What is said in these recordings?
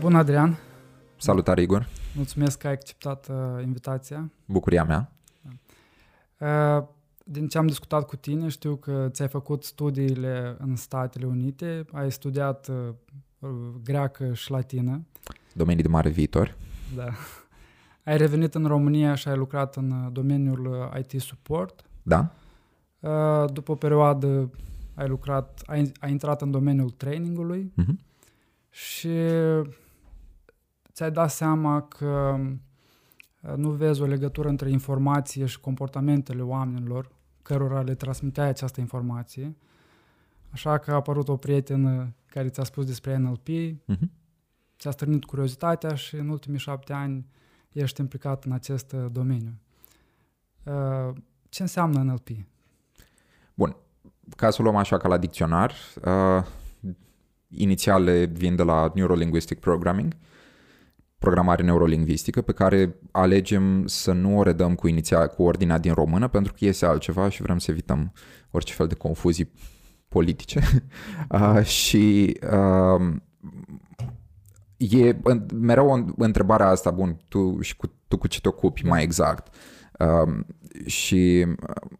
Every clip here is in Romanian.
Bună, Adrian! Salutare, Igor! Mulțumesc că ai acceptat uh, invitația. Bucuria mea. Uh, din ce am discutat cu tine, știu că ți-ai făcut studiile în Statele Unite, ai studiat uh, greacă și latină. Domenii de mare viitor. Da. Ai revenit în România și ai lucrat în uh, domeniul uh, IT support. Da. Uh, după o perioadă ai lucrat, ai, ai intrat în domeniul trainingului Mhm. și ți-ai dat seama că uh, nu vezi o legătură între informație și comportamentele oamenilor cărora le transmiteai această informație. Așa că a apărut o prietenă care ți-a spus despre NLP, Mhm. ți-a strânit curiozitatea și în ultimii șapte ani ești implicat în acest uh, domeniu. Uh, Ce înseamnă NLP? Bun. Ca să o luăm așa ca la dicționar, uh, inițiale vin de la Neurolinguistic Programming, programare neurolingvistică, pe care alegem să nu o redăm cu, iniția, cu ordinea din română, pentru că iese altceva și vrem să evităm orice fel de confuzii politice. uh, și uh, e în- mereu o întrebarea asta, bun, tu și cu, tu cu ce te ocupi mai exact. Uh, și uh,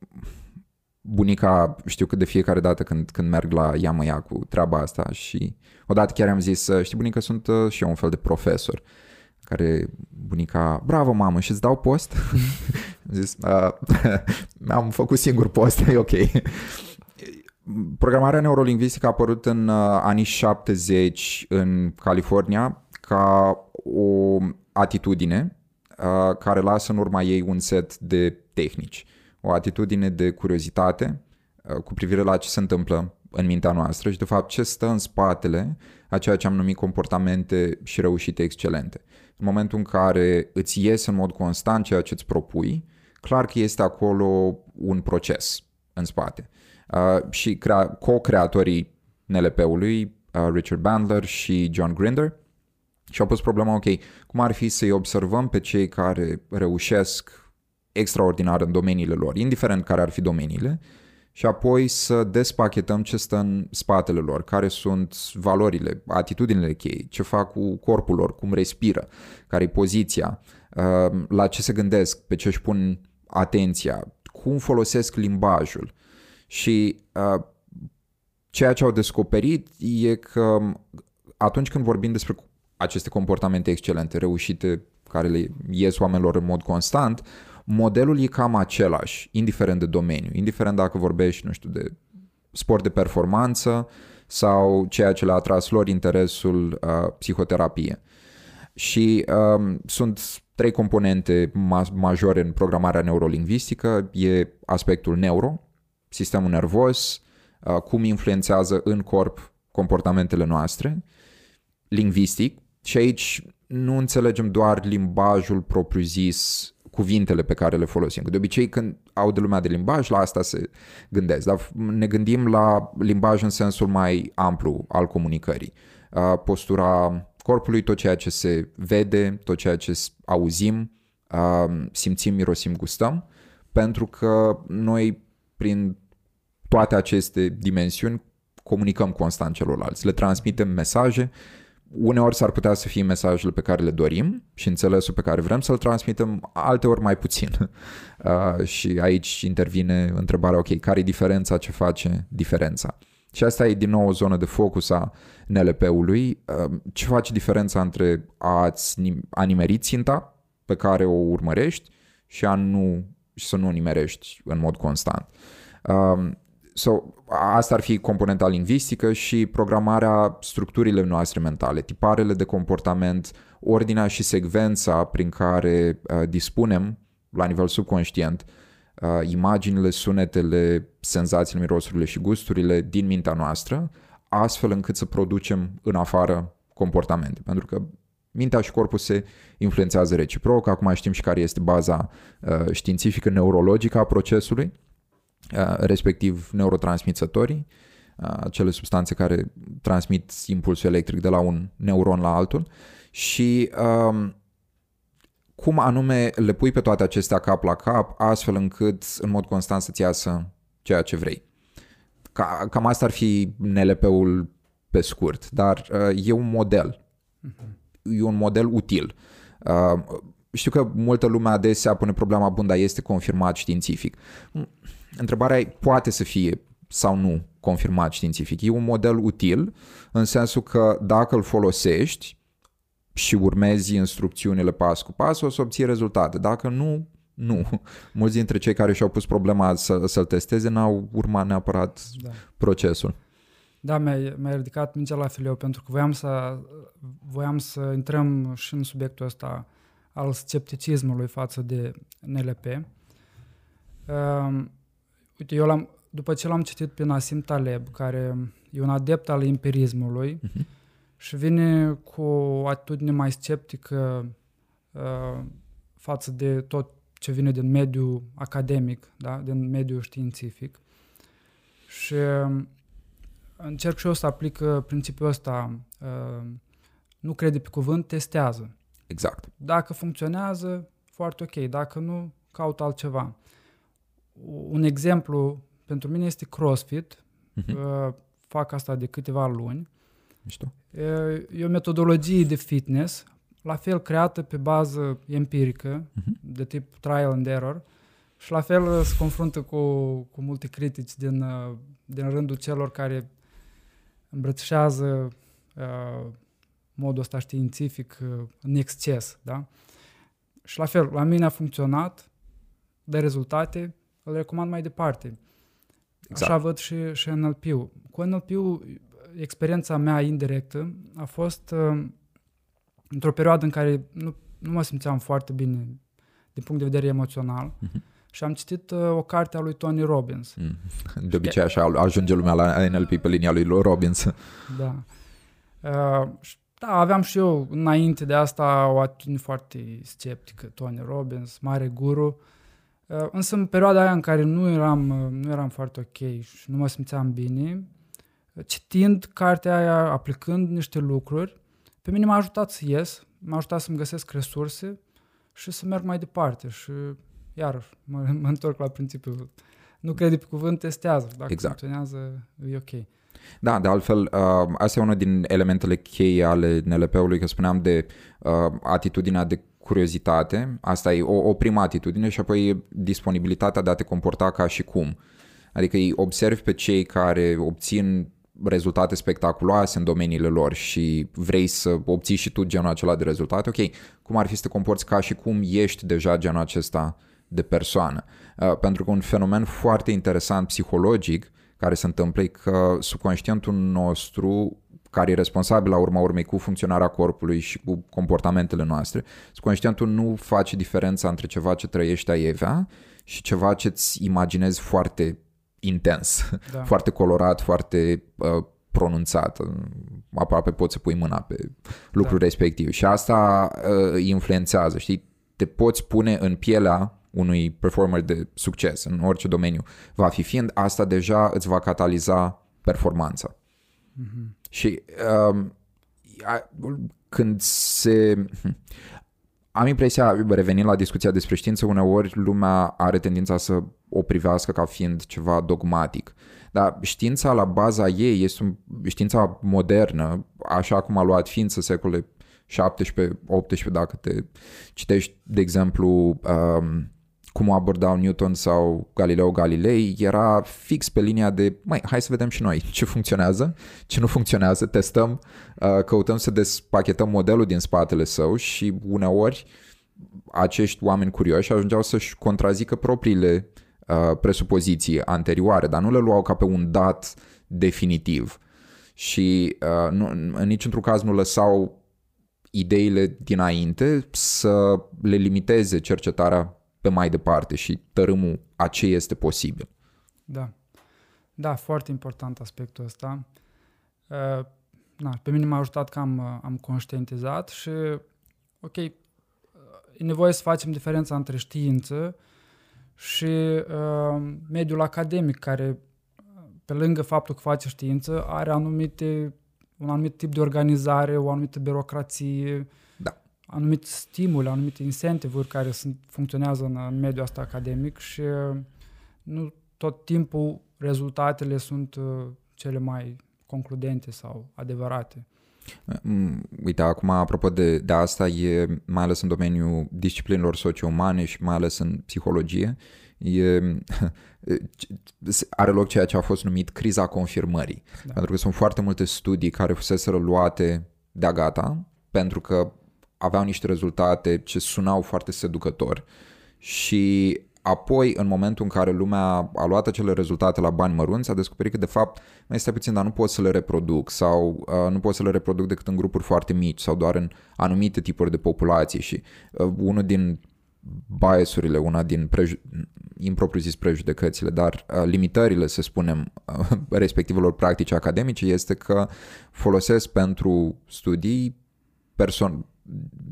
bunica, știu că de fiecare dată când, când merg la ea mă ia cu treaba asta și odată chiar am zis, uh, știi bunica, sunt uh, și eu un fel de profesor care bunica, bravo mamă, și îți dau post? am zis, uh, am făcut singur post, e ok. Programarea neurolingvistică a apărut în uh, anii 70 în California ca o atitudine uh, care lasă în urma ei un set de tehnici. O atitudine de curiozitate uh, cu privire la ce se întâmplă în mintea noastră și de fapt ce stă în spatele a ceea ce am numit comportamente și reușite excelente. În momentul în care îți iese în mod constant ceea ce îți propui, clar că este acolo un proces în spate. Uh, și crea- co-creatorii NLP-ului, uh, Richard Bandler și John Grinder, și au pus problema, ok, cum ar fi să-i observăm pe cei care reușesc extraordinar în domeniile lor, indiferent care ar fi domeniile, și apoi să despachetăm ce stă în spatele lor, care sunt valorile, atitudinile cheie, ce fac cu corpul lor, cum respiră, care e poziția, uh, la ce se gândesc, pe ce își pun atenția, cum folosesc limbajul. Și uh, ceea ce au descoperit e că atunci când vorbim despre aceste comportamente excelente, reușite, care le ies oamenilor în mod constant, modelul e cam același, indiferent de domeniu, indiferent dacă vorbești, nu știu, de sport de performanță sau ceea ce le-a atras lor interesul uh, psihoterapie. Și um, sunt trei componente ma- majore în programarea neurolingvistică. E aspectul neuro, sistemul nervos, uh, cum influențează în corp comportamentele noastre, lingvistic, și aici nu înțelegem doar limbajul propriu-zis, cuvintele pe care le folosim. Că de obicei când au de lumea de limbaj, la asta se gândesc, dar ne gândim la limbaj în sensul mai amplu al comunicării. Uh, Postura corpului, tot ceea ce se vede, tot ceea ce auzim, uh, simțim, mirosim, gustăm, pentru că noi prin toate aceste dimensiuni comunicăm constant celorlalți, le transmitem mesaje, uneori s-ar putea să fie mesajele pe care le dorim și înțelesul pe care vrem să-l transmitem, alteori mai puțin. Uh, și aici intervine întrebarea, ok, care e diferența, ce face diferența? Și asta e din nou o zonă de focus a NLP-ului. Uh, ce face diferența între a-ți nim- a nimeri ținta pe care o urmărești și a nu și să nu o nimerești în mod constant. Um, So, asta ar fi componenta lingvistică și programarea structurile noastre mentale, tiparele de comportament, ordinea și secvența prin care uh, dispunem la nivel subconștient uh, imaginile, sunetele, senzațiile, mirosurile și gusturile din mintea noastră, astfel încât să producem în afară comportamente. Pentru că mintea și corpul se influențează reciproc, acum știm și care este baza uh, științifică neurologică a procesului, Uh, respectiv neurotransmițătorii, uh, acele substanțe care transmit impulsul electric de la un neuron la altul și um, cum anume le pui pe toate acestea cap la cap, astfel încât în mod constant să-ți iasă ceea ce vrei. Ca, cam asta ar fi NLP-ul pe scurt, dar uh, e un model. Uh-huh. E un model util. Uh, știu că multă lume adesea pune problema, bun, dar este confirmat științific. Întrebarea e, poate să fie sau nu confirmat științific. E un model util în sensul că dacă îl folosești și urmezi instrucțiunile pas cu pas, o să obții rezultate. Dacă nu, nu. Mulți dintre cei care și-au pus problema să, să-l testeze n-au urmat neapărat da. procesul. Da, mi-ai, mi ridicat mingea la fileu pentru că voiam să, voiam să intrăm și în subiectul ăsta al scepticismului față de NLP. Uh, uite, eu l-am, după ce l-am citit pe Nassim Taleb, care e un adept al empirismului uh-huh. și vine cu o atitudine mai sceptică uh, față de tot ce vine din mediul academic, da? din mediul științific. Și um, încerc și eu să aplic uh, principiul ăsta, uh, nu crede pe cuvânt, testează. Exact. Dacă funcționează, foarte ok. Dacă nu, caut altceva. Un exemplu pentru mine este CrossFit. Uh-huh. Fac asta de câteva luni. Mișto. E o metodologie de fitness, la fel creată pe bază empirică, uh-huh. de tip trial and error, și la fel se confruntă cu, cu multe critici din, din rândul celor care îmbrățișează uh, modul ăsta științific uh, în exces, da? Și la fel, la mine a funcționat, de rezultate, îl recomand mai departe. Exact. Așa văd și, și NLP-ul. Cu NLP-ul, experiența mea indirectă a fost uh, într-o perioadă în care nu, nu mă simțeam foarte bine din punct de vedere emoțional uh-huh. și am citit uh, o carte a lui Tony Robbins. Mm. De obicei așa ajunge lumea la NLP pe linia lui Robbins. Da. Uh, da, aveam și eu înainte de asta o atitudine foarte sceptică, Tony Robbins, mare guru. Uh, însă în perioada aia în care nu eram, uh, nu eram foarte ok și nu mă simțeam bine, citind cartea aia, aplicând niște lucruri, pe mine m-a ajutat să ies, m-a ajutat să-mi găsesc resurse și să merg mai departe și iar mă, mă întorc la principiul nu crede pe cuvânt, testează. Dacă exact. funcționează, e ok. Da, de altfel, uh, asta e unul din elementele cheie ale NLP-ului, că spuneam de uh, atitudinea de curiozitate, asta e o, o primă atitudine și apoi disponibilitatea de a te comporta ca și cum. Adică îi observi pe cei care obțin rezultate spectaculoase în domeniile lor și vrei să obții și tu genul acela de rezultate, ok, cum ar fi să te comporți ca și cum ești deja genul acesta de persoană. Uh, pentru că un fenomen foarte interesant psihologic care se întâmplă e că subconștientul nostru care e responsabil la urma urmei cu funcționarea corpului și cu comportamentele noastre, subconștientul nu face diferența între ceva ce trăiești aievea și ceva ce îți imaginezi foarte intens, da. foarte colorat, foarte uh, pronunțat. Aproape poți să pui mâna pe lucrul da. respectiv. Și asta uh, influențează, știi? Te poți pune în pielea unui performer de succes în orice domeniu va fi fiind, asta deja îți va cataliza performanța. Mm-hmm. Și um, când se... Am impresia, revenind la discuția despre știință, uneori lumea are tendința să o privească ca fiind ceva dogmatic. Dar știința la baza ei este un, știința modernă, așa cum a luat ființă secole 17-18, dacă te citești, de exemplu, um, cum o abordau Newton sau Galileo Galilei, era fix pe linia de, mai, hai să vedem și noi ce funcționează, ce nu funcționează, testăm, uh, căutăm să despachetăm modelul din spatele său și uneori acești oameni curioși ajungeau să-și contrazică propriile uh, presupoziții anterioare, dar nu le luau ca pe un dat definitiv. Și uh, nu, în niciun caz nu lăsau ideile dinainte să le limiteze cercetarea pe mai departe și tărâmul a ce este posibil. Da. Da, foarte important aspectul ăsta. Uh, na, pe mine m-a ajutat că am, uh, am conștientizat și, ok, uh, e nevoie să facem diferența între știință și uh, mediul academic, care, pe lângă faptul că face știință, are anumite, un anumit tip de organizare, o anumită birocrație, anumite stimuli, anumite incentive care sunt, funcționează în, în mediul ăsta academic și uh, nu tot timpul rezultatele sunt uh, cele mai concludente sau adevărate. Mm, uite, acum, apropo de, de asta, e mai ales în domeniul disciplinelor socio-umane și mai ales în psihologie, e, are loc ceea ce a fost numit criza confirmării. Da. Pentru că sunt foarte multe studii care fuseseră luate de-a gata, pentru că aveau niște rezultate ce sunau foarte seducători și apoi, în momentul în care lumea a luat acele rezultate la bani mărunți, a descoperit că, de fapt, mai este puțin, dar nu pot să le reproduc sau uh, nu pot să le reproduc decât în grupuri foarte mici sau doar în anumite tipuri de populație. Și uh, unul din biasurile, una din preju- impropriu zis prejudecățile, dar uh, limitările, să spunem, uh, respectivelor practici academice este că folosesc pentru studii perso-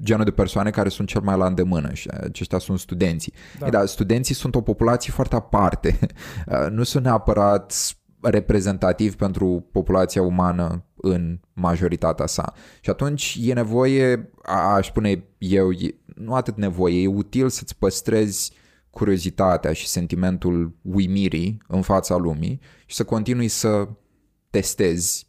genul de persoane care sunt cel mai la îndemână și aceștia sunt studenții. Da. Dar studenții sunt o populație foarte aparte. nu sunt neapărat reprezentativ pentru populația umană în majoritatea sa. Și atunci e nevoie, aș spune eu, e, nu atât nevoie, e util să-ți păstrezi curiozitatea și sentimentul uimirii în fața lumii și să continui să testezi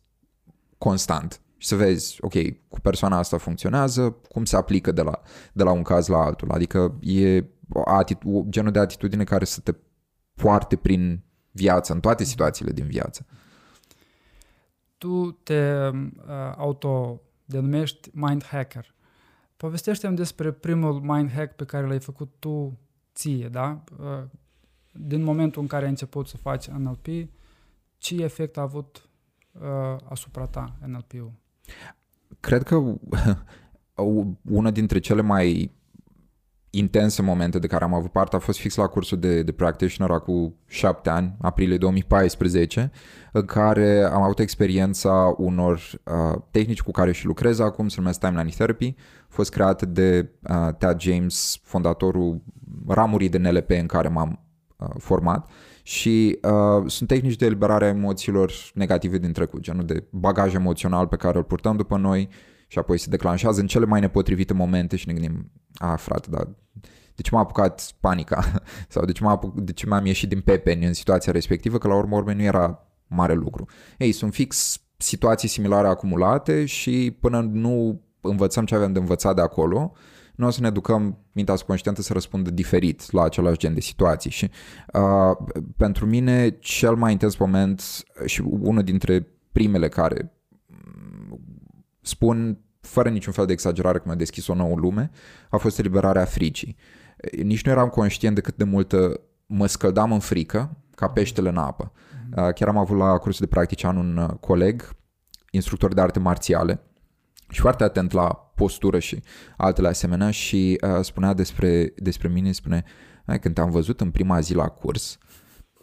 constant și să vezi, ok, cu persoana asta funcționează, cum se aplică de la, de la un caz la altul. Adică e atitu- genul de atitudine care să te poarte prin viață, în toate situațiile din viață. Tu te uh, autodenumești mind hacker. Povestește-mi despre primul mind hack pe care l-ai făcut tu ție, da? Uh, din momentul în care ai început să faci NLP, ce efect a avut uh, asupra ta NLP-ul? Cred că una dintre cele mai intense momente de care am avut parte a fost fix la cursul de, de practitioner acum șapte ani, aprilie 2014, în care am avut experiența unor uh, tehnici cu care și lucrez acum, se numesc Timeline Therapy, a fost creată de uh, Ted James, fondatorul ramurii de NLP în care m-am uh, format și uh, sunt tehnici de eliberare a emoțiilor negative din trecut, genul de bagaj emoțional pe care îl purtăm după noi și apoi se declanșează în cele mai nepotrivite momente și ne gândim, a, frate, dar de ce m-a apucat panica sau de ce, m-a apuc, de ce m-am ieșit din pepeni în situația respectivă, că la urmă urme nu era mare lucru. Ei, sunt fix situații similare acumulate și până nu învățăm ce avem de învățat de acolo, nu o să ne educăm mintea subconștientă să răspundă diferit la același gen de situații și uh, pentru mine cel mai intens moment și unul dintre primele care spun fără niciun fel de exagerare că mi-a deschis o nouă lume, a fost eliberarea fricii. Nici nu eram conștient de cât de multă mă scăldam în frică ca peștele în apă. Mhm. Chiar am avut la cursul de practice un uh, coleg, instructor de arte marțiale, și foarte atent la postură și altele asemenea și uh, spunea despre, despre mine, spune, când te-am văzut în prima zi la curs,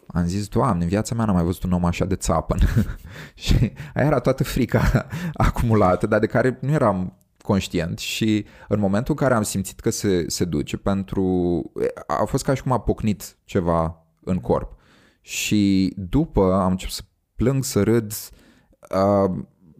am zis, Doamne, în viața mea n-am mai văzut un om așa de țapăn. și aia era toată frica acumulată, dar de care nu eram conștient și în momentul în care am simțit că se, se duce pentru... a fost ca și cum a pocnit ceva în corp. Și după am început să plâng, să râd, uh,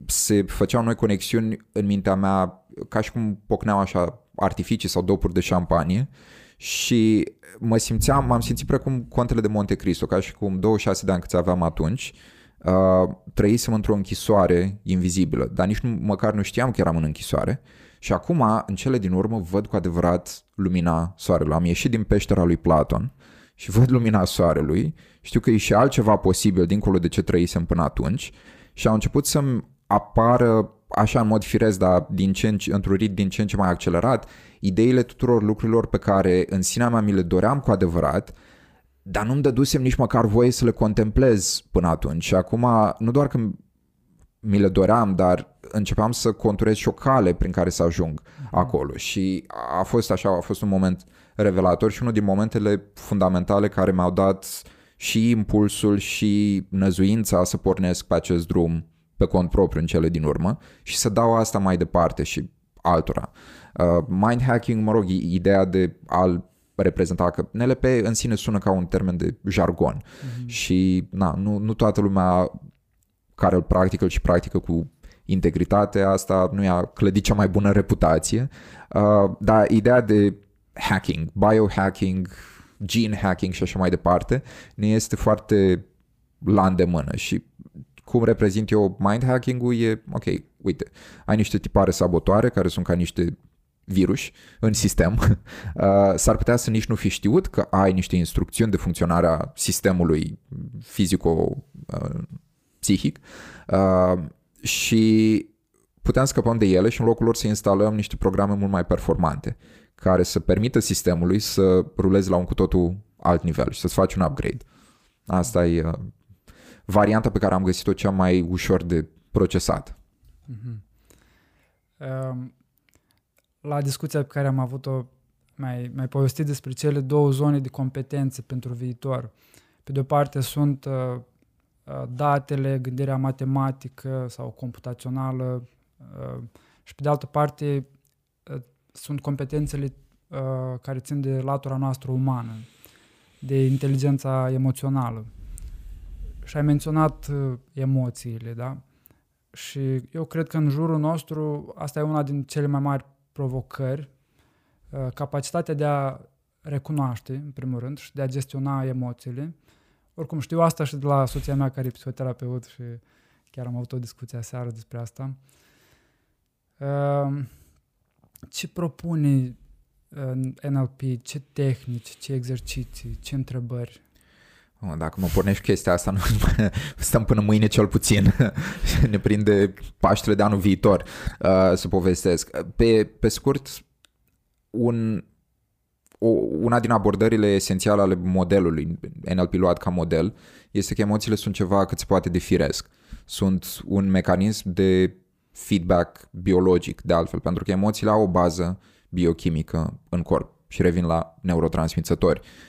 se făceau noi conexiuni în mintea mea ca și cum pocneau așa artificii sau dopuri de șampanie și mă simțeam, m-am simțit precum contele de Monte Cristo, ca și cum 26 de ani câți aveam atunci, uh, trăisem într-o închisoare invizibilă, dar nici nu, măcar nu știam că eram în închisoare și acum, în cele din urmă, văd cu adevărat lumina soarelui. Am ieșit din peștera lui Platon și văd lumina soarelui, știu că e și altceva posibil dincolo de ce trăisem până atunci și au început să-mi apară așa în mod firesc, dar din ce în, într-un ritm din ce în ce mai accelerat, ideile tuturor lucrurilor pe care în sinea mea mi le doream cu adevărat, dar nu-mi dădusem nici măcar voie să le contemplez până atunci. Și acum, nu doar că mi le doream, dar începeam să conturez și o cale prin care să ajung uh-huh. acolo. Și a fost așa, a fost un moment revelator și unul din momentele fundamentale care mi-au dat și impulsul și năzuința să pornesc pe acest drum pe cont propriu în cele din urmă și să dau asta mai departe și altora. Uh, mind hacking, mă rog, ideea de a reprezenta că NLP în sine sună ca un termen de jargon mm-hmm. și na, nu, nu toată lumea care îl practică și practică cu integritate, asta nu i-a clădit cea mai bună reputație, uh, dar ideea de hacking, biohacking, gene hacking și așa mai departe, ne este foarte la îndemână și cum reprezint eu mind hacking-ul e, ok, uite, ai niște tipare sabotoare care sunt ca niște virus în sistem, uh, s-ar putea să nici nu fi știut că ai niște instrucțiuni de funcționare a sistemului fizico-psihic uh, și putem scăpăm de ele și în locul lor să instalăm niște programe mult mai performante care să permită sistemului să ruleze la un cu totul alt nivel și să-ți faci un upgrade. Asta e uh, varianta pe care am găsit-o cea mai ușor de procesat. Mm-hmm. Um, la discuția pe care am avut-o, mai, mai povestit despre cele două zone de competențe pentru viitor. Pe de o parte sunt uh, uh, datele, gândirea matematică sau computațională uh, și pe de altă parte uh, sunt competențele uh, care țin de latura noastră umană, de inteligența emoțională. Și ai menționat uh, emoțiile, da? Și eu cred că în jurul nostru asta e una din cele mai mari provocări, uh, capacitatea de a recunoaște, în primul rând, și de a gestiona emoțiile. Oricum știu asta și de la soția mea care e psihoterapeut și chiar am avut o discuție aseară despre asta. Uh, ce propune în NLP, ce tehnici, ce exerciții, ce întrebări Oh, dacă mă pornești chestia asta, nu stăm până mâine cel puțin. ne prinde Paștele de anul viitor uh, să povestesc. Pe, pe scurt, un, o, una din abordările esențiale ale modelului, NLP luat ca model, este că emoțiile sunt ceva cât se poate de firesc. Sunt un mecanism de feedback biologic, de altfel, pentru că emoțiile au o bază biochimică în corp și revin la neurotransmițători. Uh,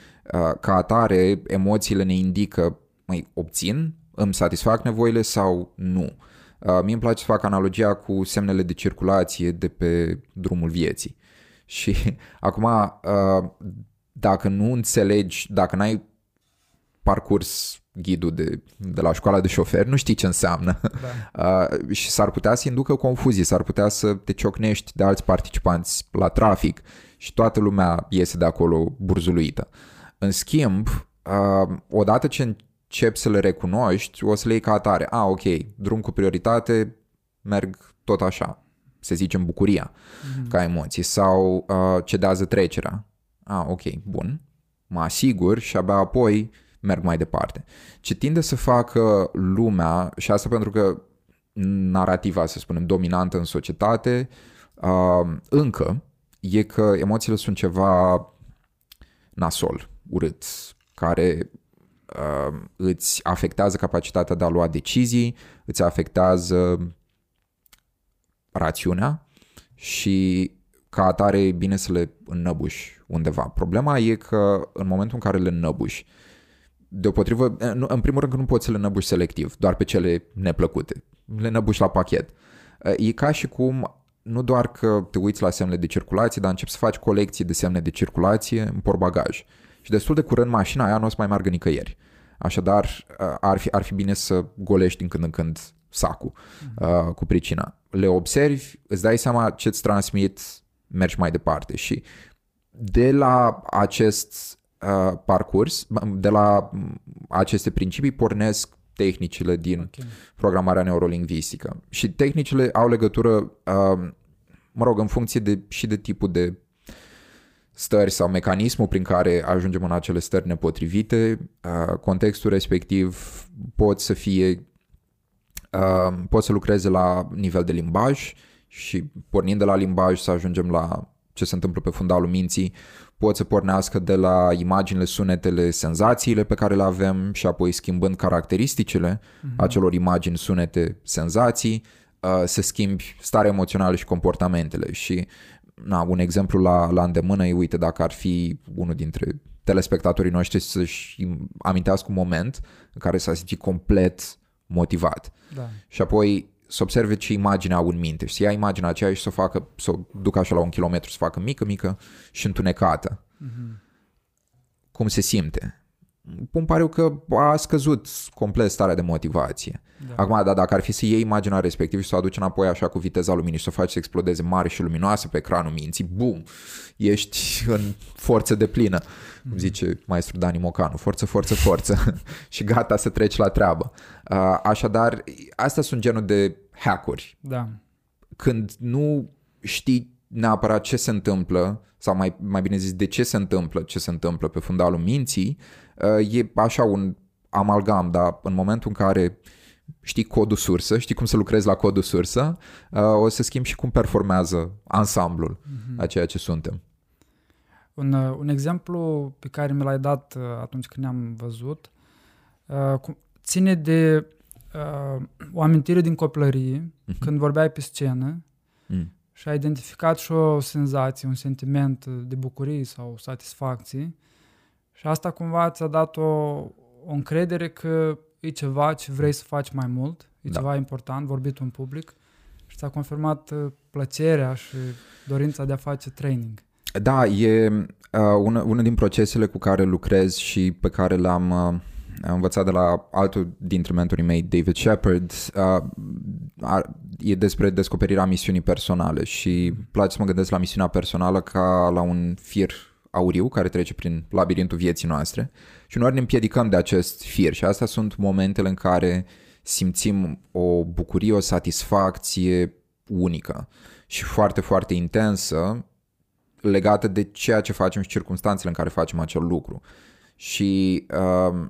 ca atare, emoțiile ne indică, mai obțin, îmi satisfac nevoile sau nu. Uh, mie îmi place să fac analogia cu semnele de circulație de pe drumul vieții. Și acum, uh, dacă nu înțelegi, dacă n-ai parcurs ghidul de, de la școala de șofer, nu știi ce înseamnă. Da. Uh, și s-ar putea să inducă confuzii, s-ar putea să te ciocnești de alți participanți la trafic și toată lumea iese de acolo burzuluită. În schimb, uh, odată ce începi să le recunoști, o să le iei ca atare. A, ok, drum cu prioritate, merg tot așa, să zicem bucuria mm-hmm. ca emoții, sau uh, cedează trecerea. A, ok, bun, mă asigur și abia apoi merg mai departe. Ce tinde să facă lumea, și asta pentru că narativa, să spunem, dominantă în societate, uh, încă, e că emoțiile sunt ceva nasol, urât, care uh, îți afectează capacitatea de a lua decizii, îți afectează rațiunea și ca atare e bine să le înnăbuși undeva. Problema e că în momentul în care le înnăbuși, deopotrivă, în primul rând că nu poți să le năbuși selectiv, doar pe cele neplăcute. Le năbuși la pachet. E ca și cum nu doar că te uiți la semne de circulație, dar începi să faci colecții de semne de circulație în portbagaj. Și destul de curând mașina aia nu o să mai meargă nicăieri. Așadar, ar fi, ar fi bine să golești din când în când sacul uh, cu pricina. Le observi, îți dai seama ce îți transmit, mergi mai departe și de la acest uh, parcurs, de la aceste principii pornesc tehnicile din okay. programarea neurolingvistică. Și tehnicile au legătură, uh, mă rog, în funcție de, și de tipul de stări sau mecanismul prin care ajungem în acele stări nepotrivite, uh, contextul respectiv pot să fie, uh, pot să lucreze la nivel de limbaj și pornind de la limbaj să ajungem la ce se întâmplă pe fundalul minții, pot să pornească de la imaginile, sunetele, senzațiile pe care le avem și apoi schimbând caracteristicile uh-huh. acelor imagini, sunete, senzații, uh, să schimbi starea emoțională și comportamentele și na, un exemplu la, la îndemână e, uite, dacă ar fi unul dintre telespectatorii noștri să-și amintească un moment în care s-a simțit complet motivat. Da. Și apoi să observe ce imagine au în minte și să ia imaginea aceea și să o facă, să o ducă așa la un kilometru, să o facă mică, mică și întunecată. Mm-hmm. Cum se simte? Îmi pare că a scăzut complet starea de motivație. Da. Acum, dar dacă ar fi să iei imaginea respectivă și să o aduci înapoi așa cu viteza luminii și să o faci să explodeze mare și luminoasă pe ecranul minții, bum, ești în forță de plină, cum zice maestru Dani Mocanu, forță, forță, forță și gata să treci la treabă. Uh, Așadar, astea sunt genul de hackuri. Da. Când nu știi neapărat ce se întâmplă, sau mai, mai bine zis de ce se întâmplă ce se întâmplă pe fundalul minții, uh, e așa un amalgam, dar în momentul în care știi codul sursă, știi cum să lucrezi la codul sursă, uh, o să schimbi și cum performează ansamblul a ceea ce suntem. Un, uh, un exemplu pe care mi l-ai dat uh, atunci când ne-am văzut uh, cu- ține de uh, o amintire din copilărie, Mhm. când vorbeai pe scenă Mm. Și ai identificat și o senzație, un sentiment de bucurie sau satisfacție și asta cumva ți-a dat o, o încredere că e ceva ce vrei să faci mai mult, e Da. ceva important, vorbit în public și ți-a confirmat uh, plăcerea și dorința de a face training. Da, e uh, una, una din procesele cu care lucrez și pe care le-am uh, am învățat de la altul dintre mentorii mei, David Shepard, uh, a, e despre descoperirea misiunii personale și îmi place să mă gândesc la misiunea personală ca la un fir auriu care trece prin labirintul vieții noastre și uneori ne împiedicăm de acest fir și astea sunt momentele în care simțim o bucurie, o satisfacție unică și foarte, foarte intensă legată de ceea ce facem și circunstanțele în care facem acel lucru. Și uh,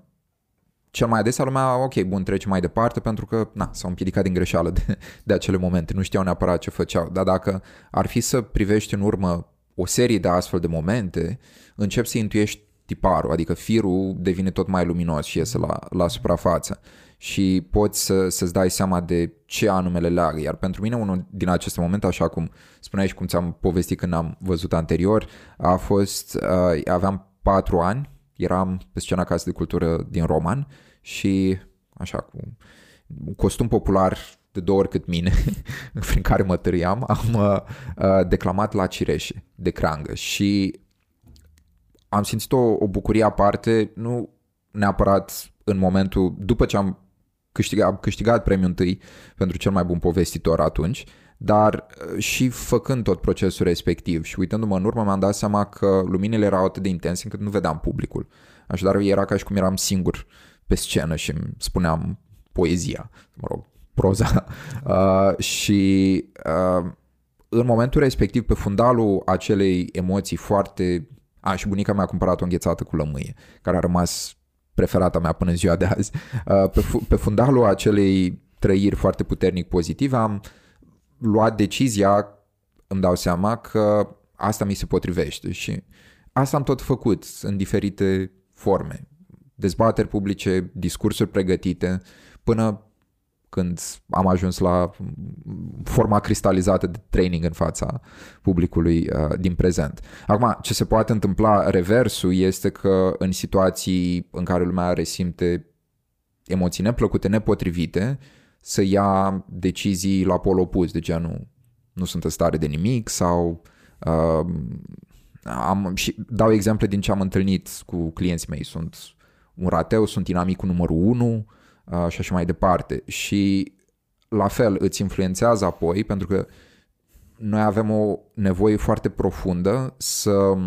cel mai adesea lumea, ok, bun, trece mai departe pentru că na, s-au împiedicat din greșeală de, de acele momente, nu știau neapărat ce făceau. Dar dacă ar fi să privești în urmă o serie de astfel de momente, începi să intuiești tiparul, adică firul devine tot mai luminos și iese la, la suprafață și poți să, să-ți dai seama de ce anume le leagă. Iar pentru mine unul din aceste momente, așa cum spuneai și cum ți-am povestit când am văzut anterior, a fost, uh, aveam patru ani, eram pe scena Casă de Cultură din Roman și așa cu un costum popular de două ori cât mine, prin care mă târiam, am uh, uh, declamat la cireșe de crangă. Și am simțit o, o bucurie aparte, nu neapărat în momentul, după ce am câștigat, am câștigat premiul întâi pentru cel mai bun povestitor atunci, dar uh, și făcând tot procesul respectiv și uitându-mă în urmă mi-am dat seama că luminile erau atât de intense încât nu vedeam publicul. Așadar era ca și cum eram singur pe scenă și îmi spuneam poezia, mă rog, proza. Uh, și uh, în momentul respectiv, pe fundalul acelei emoții foarte... A, și bunica mi-a cumpărat o înghețată cu lămâie, care a rămas preferata mea până în ziua de azi. Uh, pe, fu- pe fundalul acelei trăiri foarte puternic pozitive am luat decizia, îmi dau seama că asta mi se potrivește și asta am tot făcut în diferite forme. Dezbateri publice, discursuri pregătite, până când am ajuns la forma cristalizată de training în fața publicului uh, din prezent. Acum, ce se poate întâmpla reversul este că în situații în care lumea resimte emoții neplăcute, nepotrivite, să ia decizii la pol opus, de genul nu sunt în stare de nimic sau uh, am, și dau exemple din ce am întâlnit cu clienții mei. Sunt un rateu, sunt inamicul numărul 1 uh, și așa mai departe. Și la fel îți influențează apoi pentru că noi avem o nevoie foarte profundă să,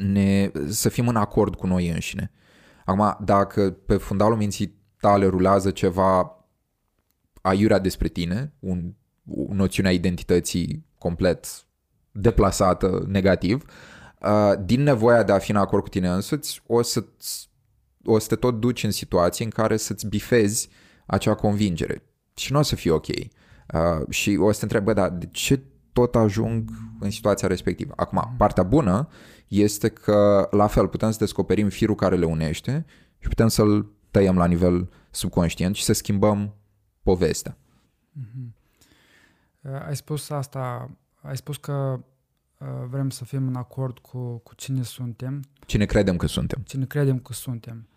ne, să fim în acord cu noi înșine. Acum, dacă pe fundalul minții tale rulează ceva aiurea despre tine, un, o noțiune a identității complet deplasată, negativ, uh, din nevoia de a fi în acord cu tine însuți, o să, o să te tot duci în situații în care să-ți bifezi acea convingere și nu o să fie ok. Uh, și o să te întreb, bă, dar de ce tot ajung în situația respectivă? Acum, partea bună este că, la fel, putem să descoperim firul care le unește și putem să-l tăiem la nivel subconștient și să schimbăm povestea. Uh, Ai spus asta, ai spus că uh, vrem să fim în acord cu, cu cine suntem, Cine credem că suntem. cine credem că suntem.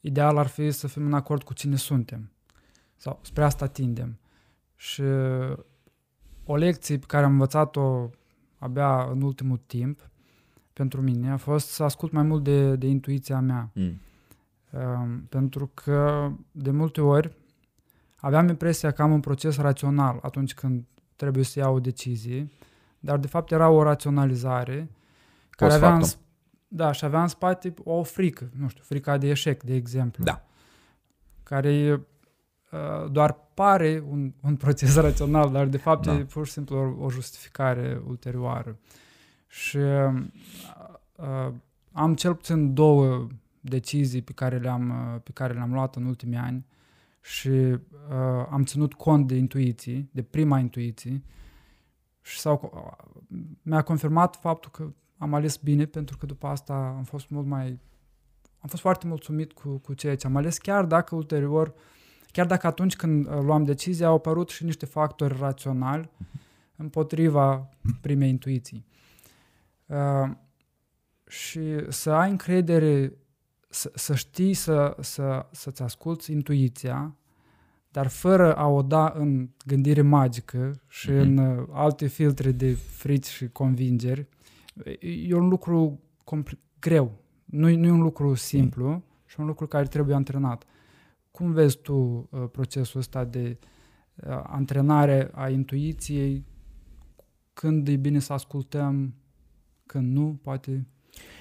Ideal ar fi să fim în acord cu cine suntem. Sau spre asta tindem. Și o lecție pe care am învățat-o abia în ultimul timp pentru mine a fost să ascult mai mult de, de intuiția mea. Mm. Um, pentru că de multe ori aveam impresia că am un proces rațional atunci când trebuie să iau o decizie, dar de fapt era o raționalizare care avea în, da, și avea în spate o frică, nu știu, frica de eșec, de exemplu. Da. Care uh, doar pare un, un proces rațional, dar de fapt da. e pur și simplu o, o justificare ulterioară. Și uh, uh, am cel puțin două decizii pe care le-am, uh, pe care le-am luat în ultimii ani și uh, am ținut cont de intuiții, de prima intuiție și sau mi-a confirmat faptul că am ales bine pentru că după asta am fost mult mai am fost foarte mulțumit cu, cu ceea ce am ales, chiar dacă ulterior, chiar dacă atunci când uh, luam decizia au apărut și niște factori raționali împotriva primei intuiții. Uh, și să ai încredere, să, să știi să, să, să-ți asculți intuiția, dar fără a o da în gândire magică și mm-hmm. în uh, alte filtre de frici și convingeri, e un lucru compl- greu. Nu, nu e un lucru simplu mm. și un lucru care trebuie antrenat. Cum vezi tu uh, procesul ăsta de uh, antrenare a intuiției? Când e bine să ascultăm, când nu, poate...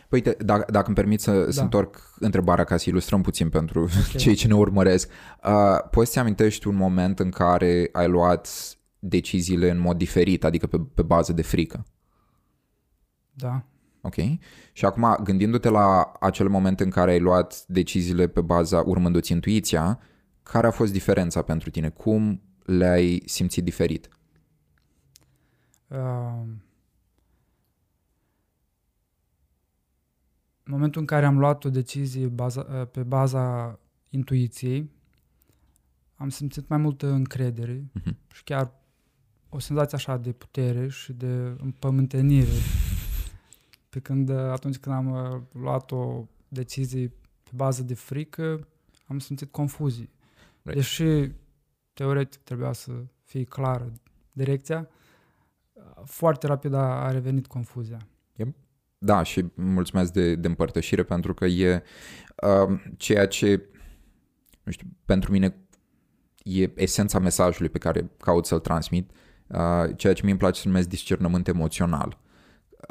Păi, uite, dacă, dacă îmi permit să, da. să întorc întrebarea ca să ilustrăm puțin pentru okay. cei ce ne urmăresc, uh, poți să amintești un moment în care ai luat deciziile în mod diferit, adică pe, pe bază de frică? Da. Ok? Și acum, gândindu-te la acel moment în care ai luat deciziile pe baza, urmându-ți intuiția, care a fost diferența pentru tine? Cum le-ai simțit diferit? Uh, în momentul în care am luat o decizie baza, uh, pe baza intuiției, am simțit mai multă încredere uh-huh. și chiar o senzație așa de putere și de împământenire pe când uh, atunci când am uh, luat o decizie pe bază de frică, am simțit confuzii. Right. Deși teoretic trebuia să fie clară direcția, foarte rapid a, a revenit confuzia. Yep. Da, și mulțumesc de, de împărtășire pentru că e uh, ceea ce, nu știu, pentru mine e esența mesajului pe care caut să-l transmit, uh, ceea ce mi îmi place să numesc discernământ emoțional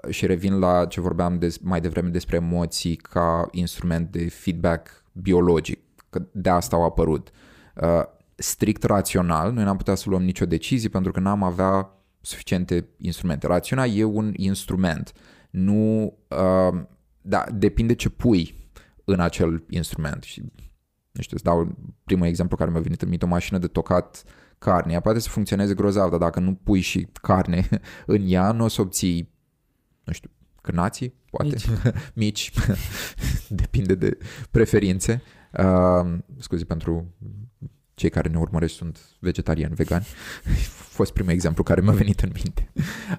și revin la ce vorbeam de, mai devreme despre emoții ca instrument de feedback biologic, că de asta au apărut. Uh, strict rațional, noi n-am putea să luăm nicio decizie pentru că n-am avea suficiente instrumente. Rațiunea e un instrument, nu, uh, da, depinde ce pui în acel instrument. Și, nu știu, îți dau primul exemplu care mi-a venit în minte, o mașină de tocat carne. Ea poate să funcționeze grozav, dar dacă nu pui și carne în ea, nu o să obții nu știu, cârnații, poate, mici, mici. depinde de preferințe. Uh, scuze pentru cei care ne urmăresc sunt vegetariani, vegani. A fost primul exemplu care mi-a venit în minte.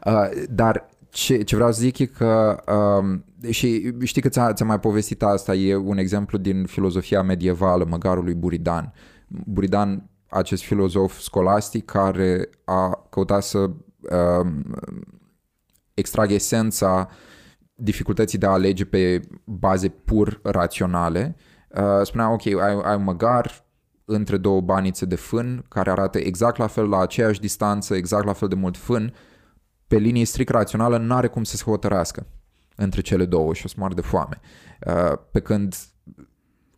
Uh, dar ce, ce vreau să zic e că, um, și știi că ți-a, ți mai povestit asta, e un exemplu din filozofia medievală, măgarului Buridan. Buridan, acest filozof scolastic care a căutat să um, extrag esența dificultății de a alege pe baze pur raționale. Uh, spunea, ok, ai, ai un măgar între două banițe de fân care arată exact la fel la aceeași distanță, exact la fel de mult fân, pe linie strict rațională n-are cum să se hotărească între cele două și o să moară de foame. Uh, pe când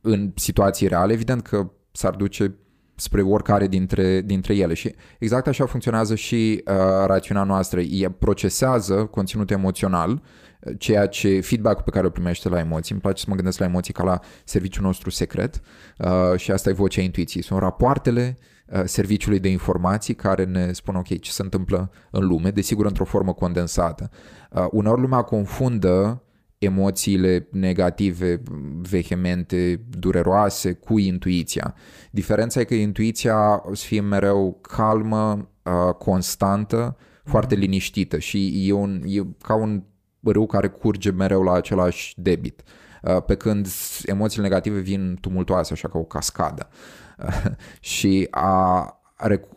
în situații reale, evident că s-ar duce spre oricare dintre, dintre ele. Și exact așa funcționează și uh, rațiunea noastră. Ea procesează conținut emoțional, uh, ceea ce feedback-ul pe care o primește la emoții. Îmi place să mă gândesc la emoții ca la serviciul nostru secret uh, și asta e vocea intuiției. Sunt rapoartele uh, serviciului de informații care ne spun ok, ce se întâmplă în lume, desigur într-o formă condensată. Uh, uneori lumea confundă emoțiile negative, vehemente, dureroase cu intuiția. Diferența e că intuiția o să fie mereu calmă, uh, constantă, foarte mhm. liniștită și e, un, e ca un râu care curge mereu la același debit. Uh, pe când emoțiile negative vin tumultoase, așa ca o cascadă. și a,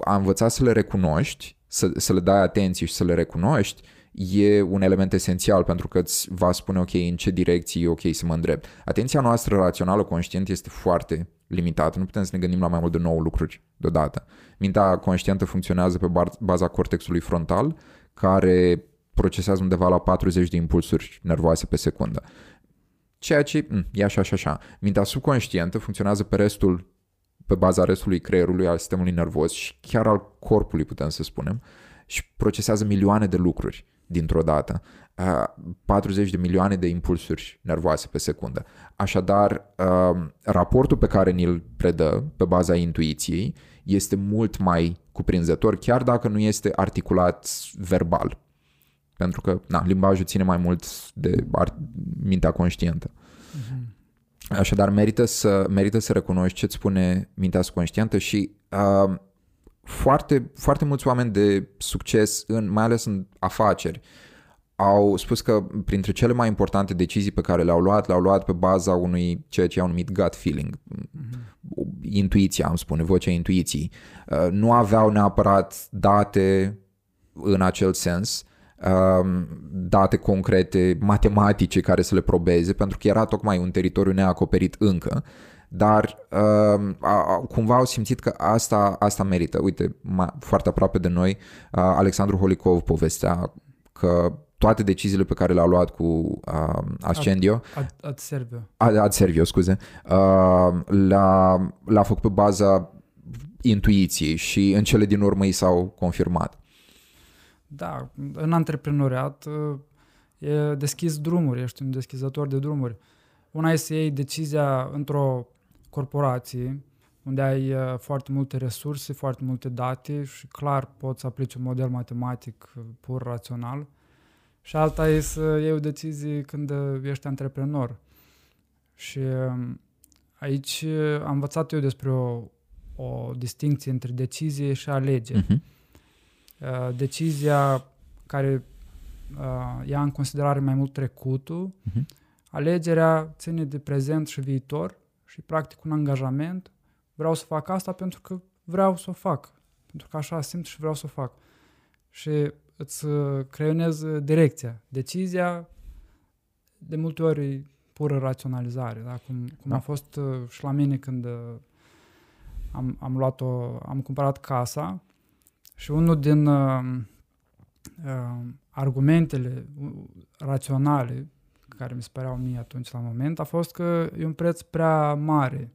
a învăța să le recunoști, să, să le dai atenție și să le recunoști, e un element esențial pentru că îți va spune ok în ce direcție e ok să mă îndrept. Atenția noastră rațională conștientă este foarte limitată, nu putem să ne gândim la mai mult de 9 lucruri deodată. Mintea conștientă funcționează pe baza cortexului frontal care procesează undeva la 40 de impulsuri nervoase pe secundă. Ceea ce m, e așa și așa. Mintea subconștientă funcționează pe restul pe baza restului creierului, al sistemului nervos și chiar al corpului, putem să spunem, și procesează milioane de lucruri dintr-o dată. 40 de milioane de impulsuri nervoase pe secundă. Așadar, raportul pe care ni-l predă pe baza intuiției este mult mai cuprinzător, chiar dacă nu este articulat verbal. Pentru că na, limbajul ține mai mult de mintea conștientă. Uh-huh. Așadar, merită să, merită să recunoști ce-ți spune mintea subconștientă și uh, foarte, foarte mulți oameni de succes, în, mai ales în afaceri, au spus că printre cele mai importante decizii pe care le-au luat, le-au luat pe baza unui ceea ce au numit gut feeling. Mm-hmm. Intuiția, am spune, vocea intuiției. Uh, nu aveau neapărat date în acel sens, Um, date concrete, matematice care să le probeze, pentru că era tocmai un teritoriu neacoperit încă, dar uh, a, cumva au simțit că asta, asta merită. Uite, ma, foarte aproape de noi, uh, Alexandru Holikov povestea că toate deciziile pe care le-a luat cu uh, Ascendio, ad, ad, ad Servio, ad, ad Servio, scuze, uh, l-a, l-a făcut pe baza intuiției și în cele din urmă i s-au confirmat. Da, în antreprenoriat e deschis drumuri, ești un deschizător de drumuri. Una e să iei decizia într-o corporație unde ai foarte multe resurse, foarte multe date și clar poți să aplici un model matematic pur rațional. Și alta e să iei o decizie când ești antreprenor. Și aici am învățat eu despre o, o distinție între decizie și alegere. Uh-huh. Uh, decizia care uh, ia în considerare mai mult trecutul, uh-huh. alegerea ține de prezent și viitor și practic un angajament. Vreau să fac asta pentru că vreau să o fac, pentru că așa simt și vreau să o fac. Și îți uh, creionez direcția. Decizia de multe ori pură raționalizare, da? cum, cum da. a fost și la mine când am, am luat-o, am cumpărat casa și unul din uh, uh, argumentele raționale care mi se păreau mie atunci la moment a fost că e un preț prea mare.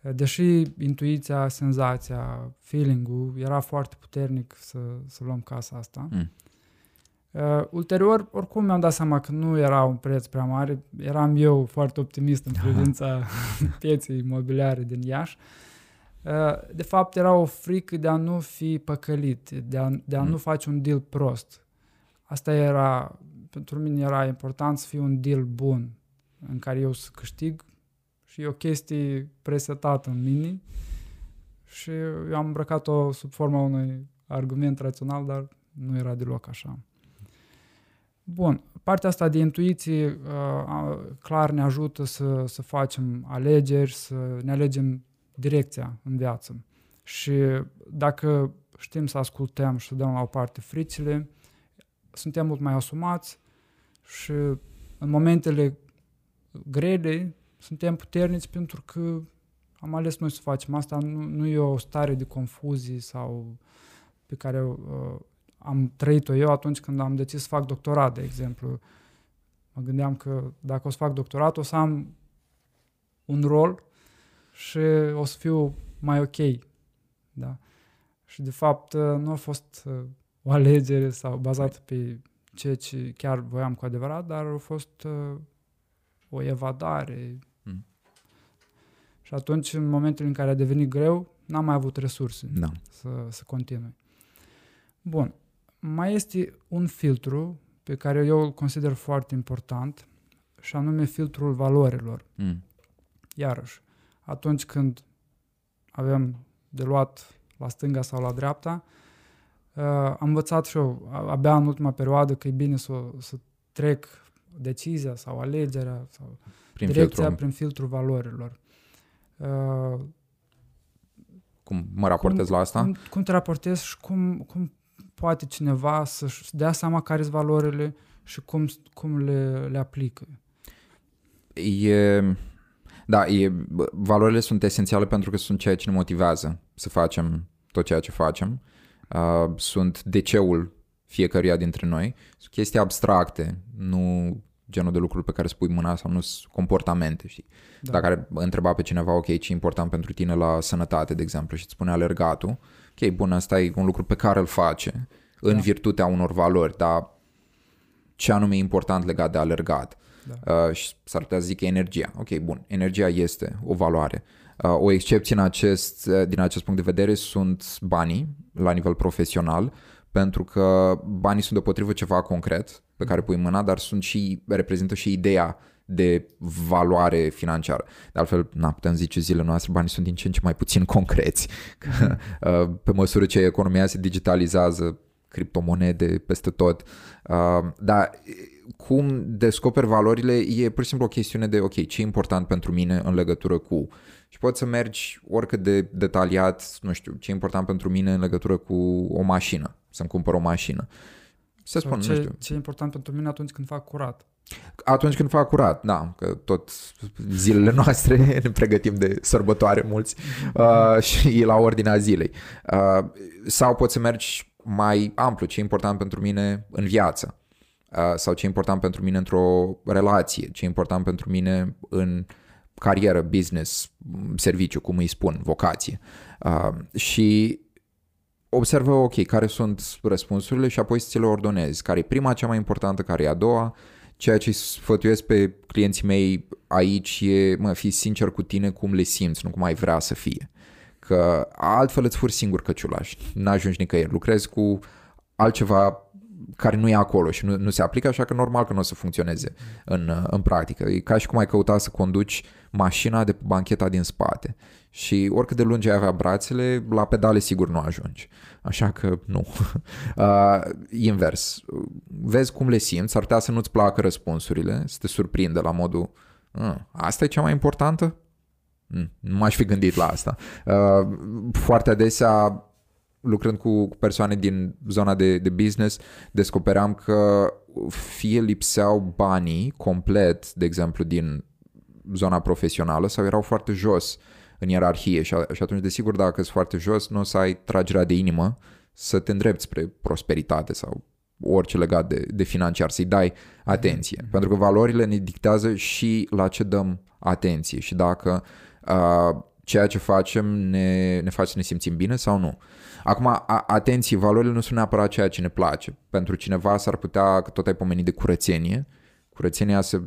Deși intuiția, senzația, feeling-ul era foarte puternic să, să luăm casa asta. Mm. Uh, ulterior, oricum mi-am dat seama că nu era un preț prea mare. Eram eu foarte optimist în privința pieței imobiliare din Iași. Uh, Uh, de fapt era o frică de a nu fi păcălit, de a, de a mm. nu face un deal prost. Asta era, pentru mine era important să fie un deal bun, în care eu să câștig și e o chestie presetată în mine și eu am îmbrăcat-o sub forma unui argument rațional, dar nu era deloc așa. Bun, partea asta de intuiție uh, clar ne ajută să, să facem alegeri, să ne alegem direcția în viață. Și dacă știm să ascultăm și să dăm la o parte fricile, suntem mult mai asumați și în momentele grele suntem puternici pentru că am ales noi să facem asta, nu, nu e o stare de confuzie sau pe care uh, am trăit-o eu atunci când am decis să fac doctorat, de exemplu. Mă gândeam că dacă o să fac doctorat o să am un rol și o să fiu mai ok. Da? Și de fapt uh, nu a fost uh, o alegere sau bazată pe ceea ce chiar voiam cu adevărat, dar a fost uh, o evadare. Mm. Și atunci, în momentul în care a devenit greu, n-am mai avut resurse no. să, să continui. Bun. Mai este un filtru pe care eu îl consider foarte important și anume filtrul valorilor. Mm. Iarăși, atunci când avem de luat la stânga sau la dreapta, uh, am învățat și eu, abia în ultima perioadă, că e bine să, să trec decizia sau alegerea sau prin direcția filtru. prin filtrul valorilor. Uh, cum mă raportez cum, la asta? Cum, cum te raportezi și cum, cum poate cineva să-și dea seama care sunt valorile și cum, cum le, le aplică? E, da, e, valorile sunt esențiale pentru că sunt ceea ce ne motivează să facem tot ceea ce facem. Uh, sunt deceul fiecăruia dintre noi. Sunt chestii abstracte, nu genul de lucruri pe care spui mâna sau nu sunt comportamente, știi? Da. Dacă întreba pe cineva, ok, ce e important pentru tine la sănătate, de exemplu, și îți spune alergatul, ok, bun, asta e un lucru pe care îl face în da. virtutea unor valori, dar ce anume e important legat de alergat? Da. Uh, și s-ar putea zic energia. Ok, bun, energia este o valoare. Uh, o excepție în acest, uh, din acest punct de vedere sunt banii la nivel profesional, pentru că banii sunt deopotrivă ceva concret pe care pui mâna, dar sunt și, reprezintă și ideea de valoare financiară. De altfel, na, putem zice zilele noastre, banii sunt din ce în ce mai puțin concreți. Că, mm. pe măsură ce economia se digitalizează, criptomonede peste tot. Dar cum descoperi valorile e pur și simplu o chestiune de, ok, ce e important pentru mine în legătură cu și poți să mergi oricât de detaliat, nu știu, ce e important pentru mine în legătură cu o mașină, să-mi cumpăr o mașină. Să spun, ce, nu știu. Ce e important pentru mine atunci când fac curat. Atunci când fac curat, da, că tot zilele noastre ne pregătim de sărbătoare mulți uh, și e la ordinea zilei. Uh, sau poți să mergi mai amplu, ce e important pentru mine în viață. Uh, sau ce e important pentru mine într-o relație, ce e important pentru mine în carieră, business, serviciu, cum îi spun, vocație. Uh, și observă, ok, care sunt răspunsurile și apoi să ți le ordonezi. Care e prima, cea mai importantă, care e a doua. Ceea ce sfătuiesc pe clienții mei aici e, mă, fii sincer cu tine cum le simți, nu cum ai vrea să fie. Că altfel îți furi singur căciulaș, n-ajungi nicăieri. Lucrezi cu altceva care nu e acolo și nu, nu se aplică, așa că normal că nu o să funcționeze în, în practică. E ca și cum ai căuta să conduci mașina de bancheta din spate și oricât de lungi ai avea brațele, la pedale sigur nu ajungi. Așa că nu. Uh, invers. Vezi cum le simți, ar putea să nu-ți placă răspunsurile, să te surprinde la modul uh, asta e cea mai importantă? Mm, nu m-aș fi gândit la asta. Uh, foarte adesea lucrând cu persoane din zona de, de business, descoperam că fie lipseau banii complet, de exemplu, din zona profesională sau erau foarte jos în ierarhie și, și atunci, desigur, dacă ești foarte jos, nu o să ai tragerea de inimă să te îndrepți spre prosperitate sau orice legat de, de financiar, să-i dai atenție. Mm-hmm. Pentru că valorile ne dictează și la ce dăm atenție și dacă uh, ceea ce facem ne, ne face să ne simțim bine sau nu. Acum, a, atenție, valorile nu sunt neapărat ceea ce ne place. Pentru cineva s-ar putea, că tot ai pomenit de curățenie, curățenia să,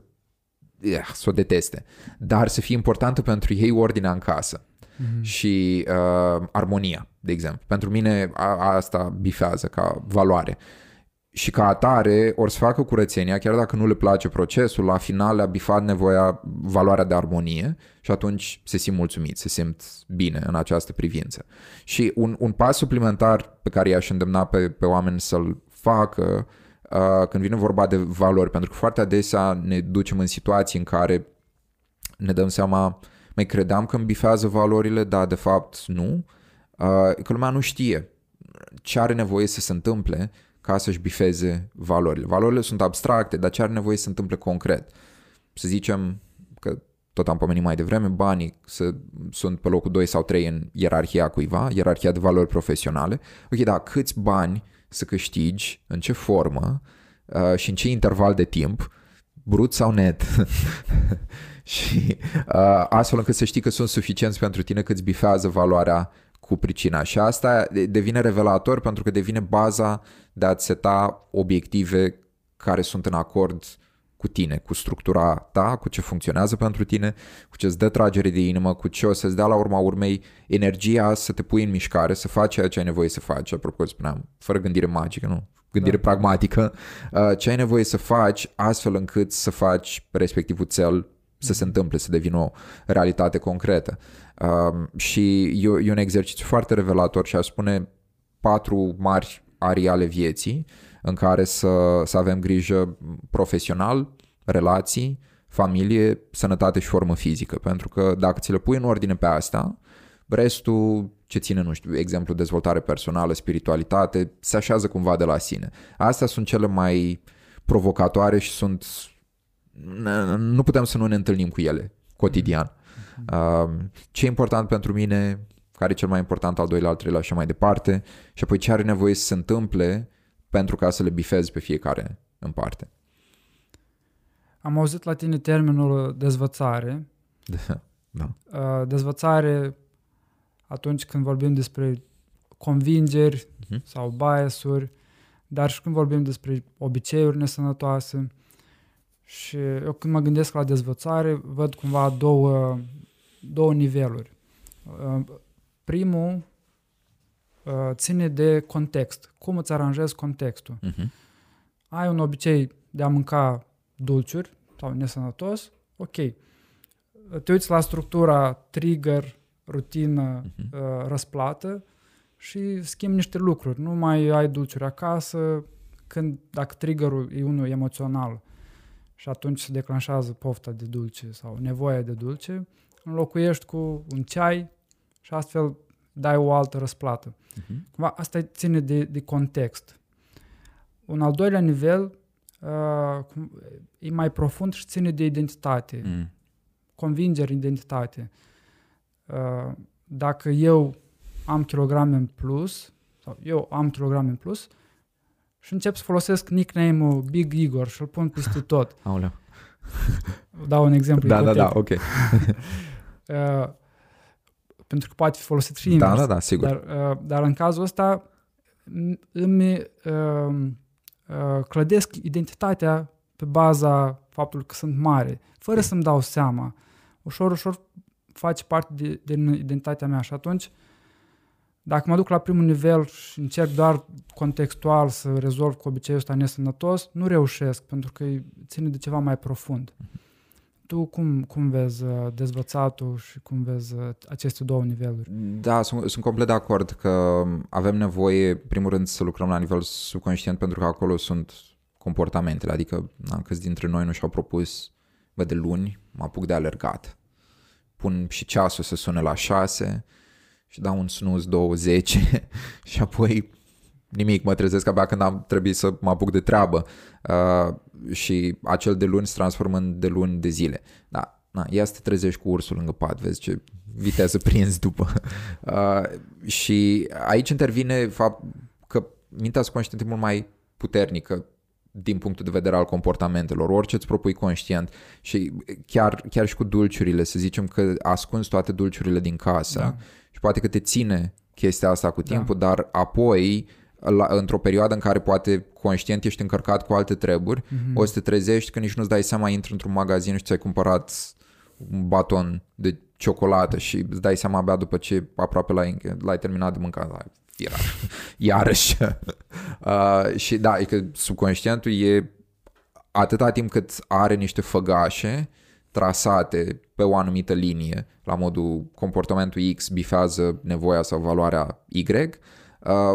yeah, să o deteste, dar să fie importantă pentru ei ordinea în casă mm-hmm. și uh, armonia, de exemplu. Pentru mine a, asta bifează ca valoare. Și ca atare ori să facă curățenia, chiar dacă nu le place procesul, la final le-a bifat nevoia, valoarea de armonie și atunci se simt mulțumit, se simt bine în această privință. Și un, un pas suplimentar pe care i-aș îndemna pe, pe oameni să-l facă uh, când vine vorba de valori, pentru că foarte adesea ne ducem în situații în care ne dăm seama, mai credeam că îmi bifează valorile, dar de fapt nu, uh, că lumea nu știe ce are nevoie să se întâmple ca să-și bifeze valorile. Valorile sunt abstracte, dar ce are nevoie să se întâmple concret? Să zicem că tot am pomenit mai devreme, banii să, sunt pe locul 2 sau 3 în ierarhia cuiva, ierarhia de valori profesionale. Ok, da, câți bani să câștigi, în ce formă uh, și în ce interval de timp, brut sau net, și uh, astfel încât să știi că sunt suficienți pentru tine cât bifează valoarea cu pricina. Și asta devine revelator pentru că devine baza de a-ți seta obiective care sunt în acord cu tine, cu structura ta, cu ce funcționează pentru tine, cu ce îți dă tragere de inimă, cu ce o să-ți dea la urma urmei energia să te pui în mișcare, să faci ceea ce ai nevoie să faci. Apropo, spuneam, fără gândire magică, nu? Gândire da. pragmatică. Uh, ce ai nevoie să faci astfel încât să faci respectivul cel să se întâmple, să devină o realitate concretă. Uh, și e, e un exercițiu foarte revelator și aș spune patru mari arii ale vieții în care să, să avem grijă profesional, relații, familie, sănătate și formă fizică. Pentru că dacă ți le pui în ordine pe asta, Restul ce ține, nu știu, exemplu, dezvoltare personală, spiritualitate, se așează cumva de la sine. Astea sunt cele mai provocatoare și sunt... Nu putem să nu ne întâlnim cu ele cotidian. Mm-hmm. Ce e important pentru mine, care e cel mai important, al doilea, al treilea și mai departe, și apoi ce are nevoie să se întâmple pentru ca să le bifezi pe fiecare în parte. Am auzit la tine termenul dezvățare. Da. Dezvățare atunci când vorbim despre convingeri uh-huh. sau biasuri, dar și când vorbim despre obiceiuri nesănătoase. Și eu când mă gândesc la dezvățare, văd cumva două, două niveluri. Uh, primul uh, ține de context. Cum îți aranjezi contextul. Uh-huh. Ai un obicei de a mânca dulciuri sau nesănătos, ok. Te uiți la structura trigger, rutină, uh-huh. răsplată și schimbi niște lucruri. Nu mai ai dulciuri acasă când, dacă triggerul e unul emoțional și atunci se declanșează pofta de dulce sau nevoia de dulce, înlocuiești cu un ceai și astfel dai o altă răsplată. Uh-huh. asta ține de, de context. Un al doilea nivel uh, e mai profund și ține de identitate. Mm. Convingere, identitate. Uh, dacă eu am kilograme în plus, sau eu am kilograme în plus, și încep să folosesc nickname-ul Big Igor și îl pun peste tot. Aoleu. Dau un exemplu. Da, da, da, ok. uh, pentru că poate fi folosit și da, invers. Da, da, da, sigur. Dar, uh, dar în cazul ăsta îmi uh, uh, clădesc identitatea pe baza faptului că sunt mare, fără să-mi dau seama. Ușor, ușor face parte de, din identitatea mea și atunci dacă mă duc la primul nivel și încerc doar contextual să rezolv cu obiceiul ăsta nesănătos, nu reușesc pentru că ține de ceva mai profund. Tu cum, cum vezi uh, dezvățatul și cum vezi uh, aceste două niveluri? Da, sunt, sunt complet de acord că avem nevoie, primul rând, să lucrăm la nivel subconștient pentru că acolo sunt comportamentele, adică na, câți dintre noi nu și-au propus, bă, de luni mă apuc de alergat pun și ceasul să sune la 6 și dau un snooze 20 și apoi nimic, mă trezesc abia când am trebuit să mă apuc de treabă uh, și acel de luni se transformă în de luni de zile. Da, na, ia să te trezești cu ursul lângă pat, vezi ce viteză prinzi după. Uh, și aici intervine fapt că mintea subconștientă e mult mai puternică din punctul de vedere al comportamentelor, orice îți propui conștient și chiar, chiar și cu dulciurile, să zicem că ascunzi toate dulciurile din casă da. Și poate că te ține chestia asta cu da. timpul, da. dar apoi la, într-o perioadă în care poate conștient ești încărcat cu alte treburi, mm-hmm. o să te trezești că nici nu-ți dai seama, intri într-un magazin și ți-ai cumpărat un baton de ciocolată și îți dai seama abia după ce aproape l-ai, l-ai terminat de mâncat, iar, iarăși. uh, și da, e că subconștientul e atâta timp cât are niște făgașe trasate pe o anumită linie, la modul comportamentul X bifează nevoia sau valoarea Y, uh,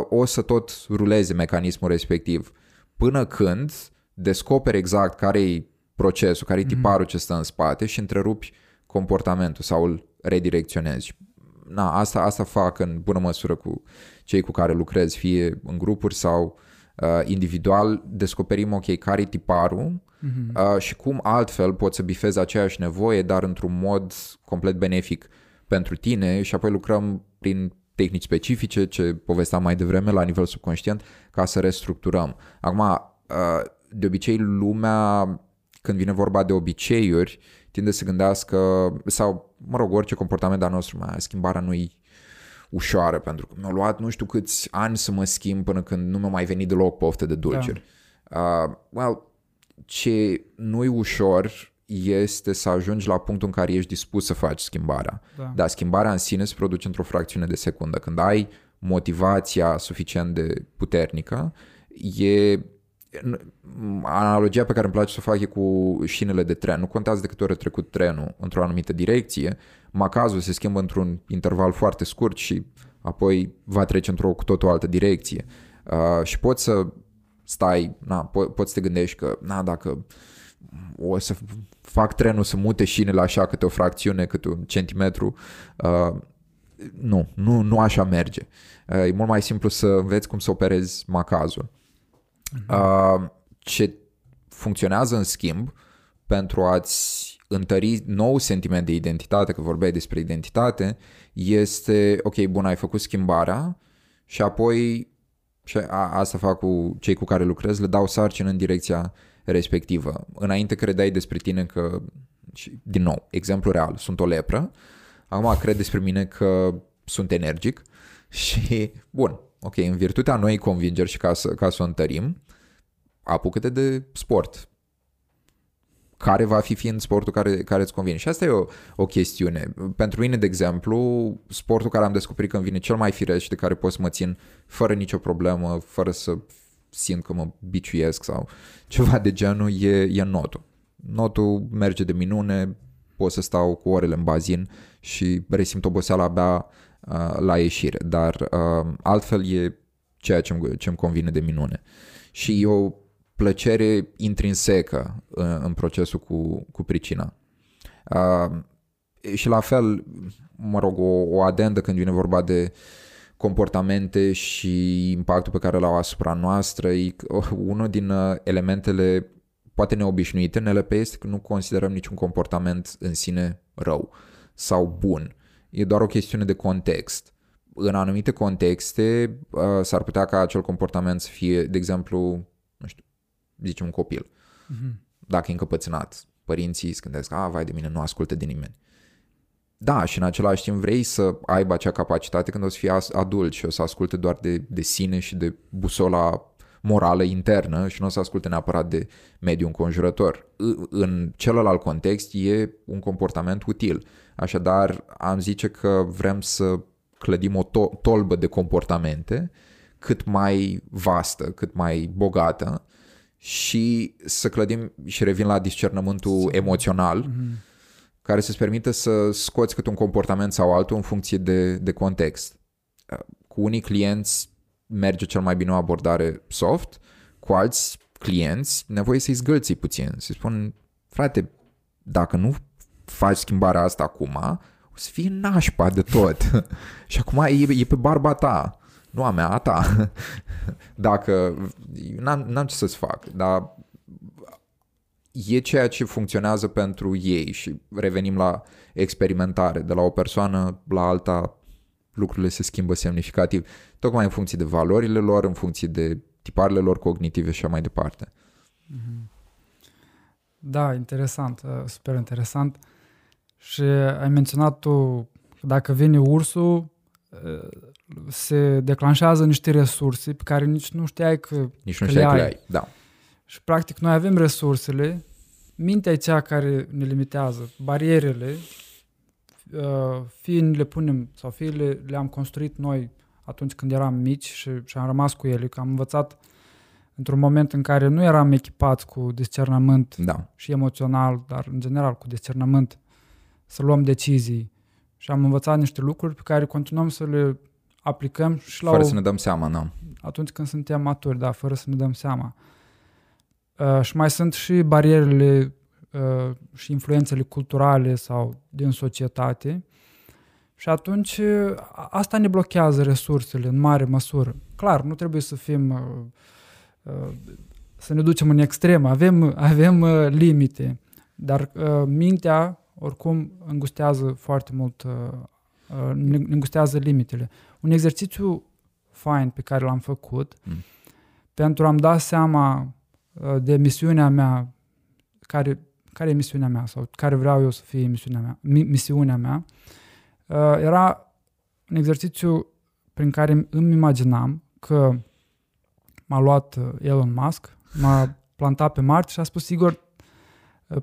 o să tot ruleze mecanismul respectiv până când descoperi exact care e procesul, care e mhm. tiparul mm-hmm. ce stă în spate și întrerupi comportamentul sau îl redirecționezi na, asta, asta fac în bună măsură cu cei cu care lucrez, fie în grupuri sau uh, individual, descoperim, ok, care e tiparul uh-huh. uh, și cum altfel poți să bifezi aceeași nevoie, dar într-un mod complet benefic pentru tine și apoi lucrăm prin tehnici specifice, ce povesteam mai devreme la nivel subconștient, ca să restructurăm. Acum, uh, de obicei lumea, când vine vorba de obiceiuri, tinde să gândească, sau, mă rog, orice comportament al nostru, mai schimbarea nu-i ușoară, pentru că mi-a luat nu știu câți ani să mă schimb până când nu mi-a mai venit deloc poftă de dulciuri. Da. Uh, well, ce nu-i ușor este să ajungi la punctul în care ești dispus să faci schimbarea. Da. Dar schimbarea în sine se produce într-o fracțiune de secundă. Când ai motivația suficient de puternică, e analogia pe care îmi place să o fac e cu șinele de tren. Nu contează de câte ori a trecut trenul într-o anumită direcție, macazul se schimbă într-un interval foarte scurt și apoi va trece într-o cu totul altă direcție. Uh, și poți să stai, na, po- poți să te gândești că, na, dacă o să fac trenul să mute șinele așa câte o fracțiune, câte un centimetru, uh, nu, nu, nu așa merge. Uh, e mult mai simplu să înveți cum să operezi macazul. Uh, ce funcționează în schimb pentru a-ți întări nou sentiment de identitate, că vorbeai despre identitate, este, ok, bun, ai făcut schimbarea și apoi, și a, asta fac cu cei cu care lucrez, le dau sarcină în direcția respectivă. Înainte credeai despre tine că, și, din nou, exemplu real, sunt o lepră, acum cred despre mine că sunt energic. Și, bun, ok, în virtutea noii convingeri și ca să, ca să o întărim, apucă-te de sport, care va fi fiind sportul care, care îți convine. Și asta e o, o chestiune. Pentru mine, de exemplu, sportul care am descoperit că îmi vine cel mai firesc și de care pot să mă țin fără nicio problemă, fără să simt că mă biciuiesc sau ceva de genul, e, e notul. Notul merge de minune, pot să stau cu orele în bazin și resimt oboseala abia uh, la ieșire, dar uh, altfel e ceea ce îmi, ce îmi convine de minune. Și eu plăcere intrinsecă în, uh, în procesul cu, cu pricina. Uh, și la fel, mă rog, o, o adendă când vine vorba de comportamente și impactul pe care l-au asupra noastră, e unul din uh, elementele poate neobișnuite în LP este că nu considerăm niciun comportament în sine rău sau bun. E doar o chestiune de context. În anumite contexte uh, s-ar putea ca acel comportament să fie, de exemplu, zicem, un copil. Mm-hmm. Dacă e încăpățânat, părinții se gândesc, a, vai de mine, nu ascultă de nimeni. Da, și în același timp vrei să aibă acea capacitate când o să fie adult și o să asculte doar de, de sine și de busola morală internă și nu o să asculte neapărat de mediul înconjurător. În celălalt context e un comportament util. Așadar, am zice că vrem să clădim o to- tolbă de comportamente cât mai vastă, cât mai bogată, și să clădim, și revin la discernământul emoțional, mm-hmm. care să-ți permită să scoți cât un comportament sau altul în funcție de, de context. Cu unii clienți merge cel mai bine o abordare soft, cu alți clienți nevoie să-i zgâlți puțin, să-i spun, frate, dacă nu faci schimbarea asta acum, o să fie nașpa de tot. și acum e, e pe barba ta nu a mea, a ta. Dacă, n-am, n-am ce să-ți fac, dar e ceea ce funcționează pentru ei și revenim la experimentare. De la o persoană la alta lucrurile se schimbă semnificativ, tocmai în funcție de valorile lor, în funcție de tiparele lor cognitive și așa mai departe. Mhm. Da, interesant, uh, super interesant. Și ai menționat tu că dacă vine ursul, uh, se declanșează niște resurse pe care nici nu știai că, nici nu știai că le ai. Da. Și practic noi avem resursele, mintea e cea care ne limitează, barierele, uh, fie le punem sau fie le, le-am construit noi atunci când eram mici și, și am rămas cu ele, că am învățat într-un moment în care nu eram echipați cu discernământ da. și emoțional, dar în general cu discernământ, să luăm decizii. Și am învățat niște lucruri pe care continuăm să le aplicăm și la Fără o, să ne dăm seama, nu. Atunci când suntem maturi, da, fără să ne dăm seama. Uh, și mai sunt și barierele uh, și influențele culturale sau din societate. Și atunci uh, asta ne blochează resursele în mare măsură. Clar, nu trebuie să fim uh, uh, să ne ducem în extrem, avem, avem uh, limite, dar uh, mintea oricum îngustează foarte mult uh, uh, ne îngustează limitele. Un exercițiu fain pe care l-am făcut mm. pentru a-mi da seama uh, de misiunea mea, care, care e misiunea mea sau care vreau eu să fie misiunea mea, misiunea mea, uh, era un exercițiu prin care îmi imaginam că m-a luat uh, Elon Musk, m-a plantat pe Marte și a spus, sigur,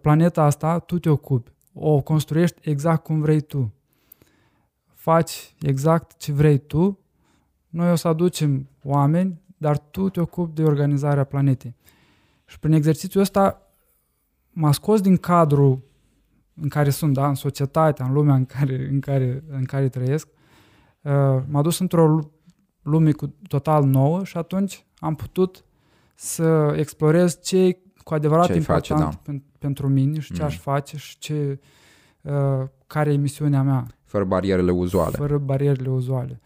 planeta asta tu te ocupi, o construiești exact cum vrei tu faci exact ce vrei tu, noi o să aducem oameni, dar tu te ocupi de organizarea planetei. Și prin exercițiul ăsta m-a scos din cadrul în care sunt, da, în societatea, în lumea în care, în care, în care trăiesc, uh, m-a dus într-o lume cu total nouă și atunci am putut să explorez ce e cu adevărat ce important face, da. pentru mine și ce mm. aș face și ce uh, care e misiunea mea. Fără barierele uzuale. Fără barierele uzuale.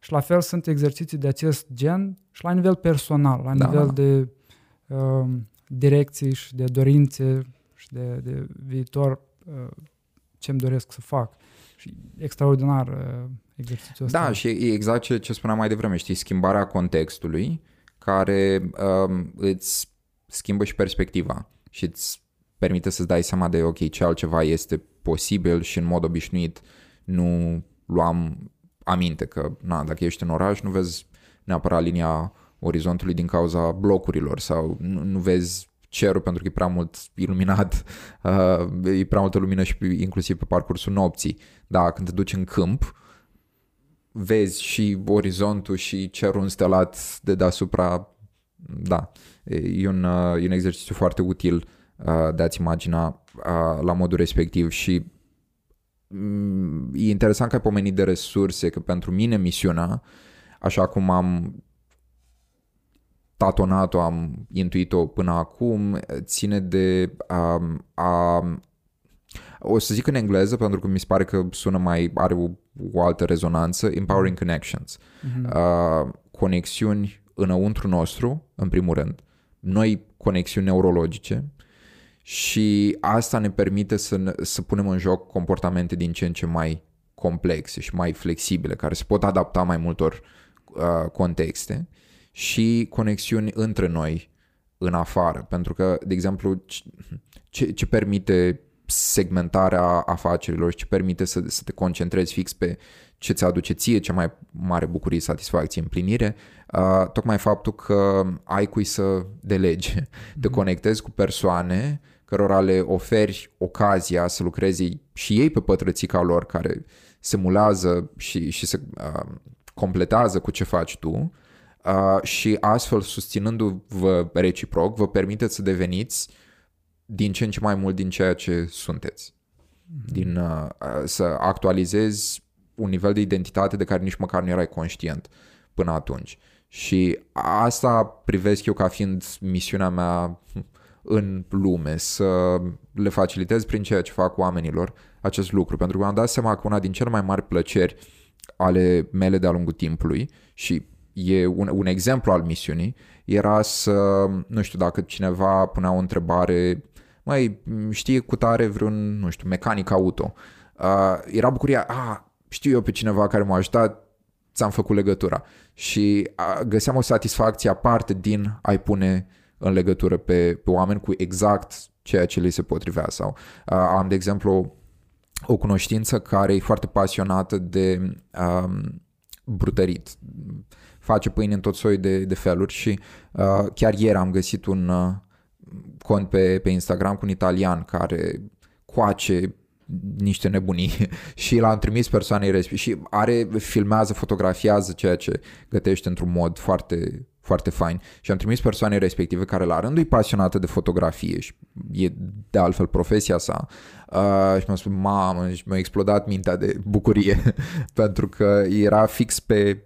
Și la fel sunt exerciții de acest gen și la nivel personal, la Da, nivel da. de uh, direcții și de dorințe și de, de viitor uh, ce-mi doresc să fac. Și extraordinar uh, exercițiul ăsta. Da, și e exact ce, ce spuneam mai devreme, știi, schimbarea contextului care um, îți schimbă și perspectiva și îți permite să-ți dai seama de, ok, ce altceva este posibil și în mod obișnuit nu luam aminte că, na, dacă ești în oraș, nu vezi neapărat linia orizontului din cauza blocurilor sau nu, nu vezi cerul pentru că e prea mult iluminat, uh, e prea multă lumină și pe- inclusiv pe parcursul nopții. Da, când te duci în câmp, vezi și orizontul și cerul înstelat de deasupra. Da, e un, uh, e un exercițiu foarte util uh, de a-ți imagina uh, la modul respectiv și mm, e interesant că ai pomenit de resurse, că pentru mine misiunea, așa cum am tatonat-o, am intuit-o până acum, ține de um, a, o să zic în engleză pentru că mi se pare că sună mai, are o, o altă rezonanță, empowering connections. Mhm. Uh, conexiuni înăuntru nostru, în primul rând, noi conexiuni neurologice și asta ne permite să, ne, să punem în joc comportamente din ce în ce mai complexe și mai flexibile, care se pot adapta mai multor uh, contexte și conexiuni între noi în afară, pentru că, de exemplu, ce, ce permite segmentarea afacerilor și ce permite să, să te concentrezi fix pe ce ți aduce ție cea mai mare bucurie, satisfacție, împlinire, uh, tocmai faptul că ai cui să delegi, te conectezi cu persoane cărora le oferi ocazia să lucreze și ei pe pătrățica lor care se mulează și, și se uh, completează cu ce faci tu uh, și astfel susținându-vă reciproc vă permiteți să deveniți din ce în ce mai mult din ceea ce sunteți. Din, uh, uh, să actualizezi un nivel de identitate de care nici măcar nu erai conștient până atunci. Și asta privesc eu ca fiind misiunea mea în lume, să le facilitez prin ceea ce fac oamenilor acest lucru. Pentru că am dat seama că una din cele mai mari plăceri ale mele de-a lungul timpului și e un, un exemplu al misiunii, era să, nu știu, dacă cineva punea o întrebare, mai știe cu tare vreun, nu știu, mecanic auto. Uh, era bucuria, a, știu eu pe cineva care m-a ajutat, ți-am făcut legătura. Și uh, găseam o satisfacție aparte din a-i pune în legătură pe, pe oameni cu exact ceea ce li se potrivea. Sau uh, am, de exemplu, o cunoștință care e foarte pasionată de um, brutărit. Face pâine în tot soiul de, de feluri și uh, chiar ieri am găsit un uh, cont pe, pe Instagram cu un italian care coace niște nebunii și l-am trimis persoanei respective și are, filmează, fotografiază ceea ce gătește într-un mod foarte, foarte fain și am trimis persoanei respective care la rândul e pasionată de fotografie și e de altfel profesia sa uh, și mi-a spus, mamă, și mi-a explodat mintea de bucurie pentru că era fix pe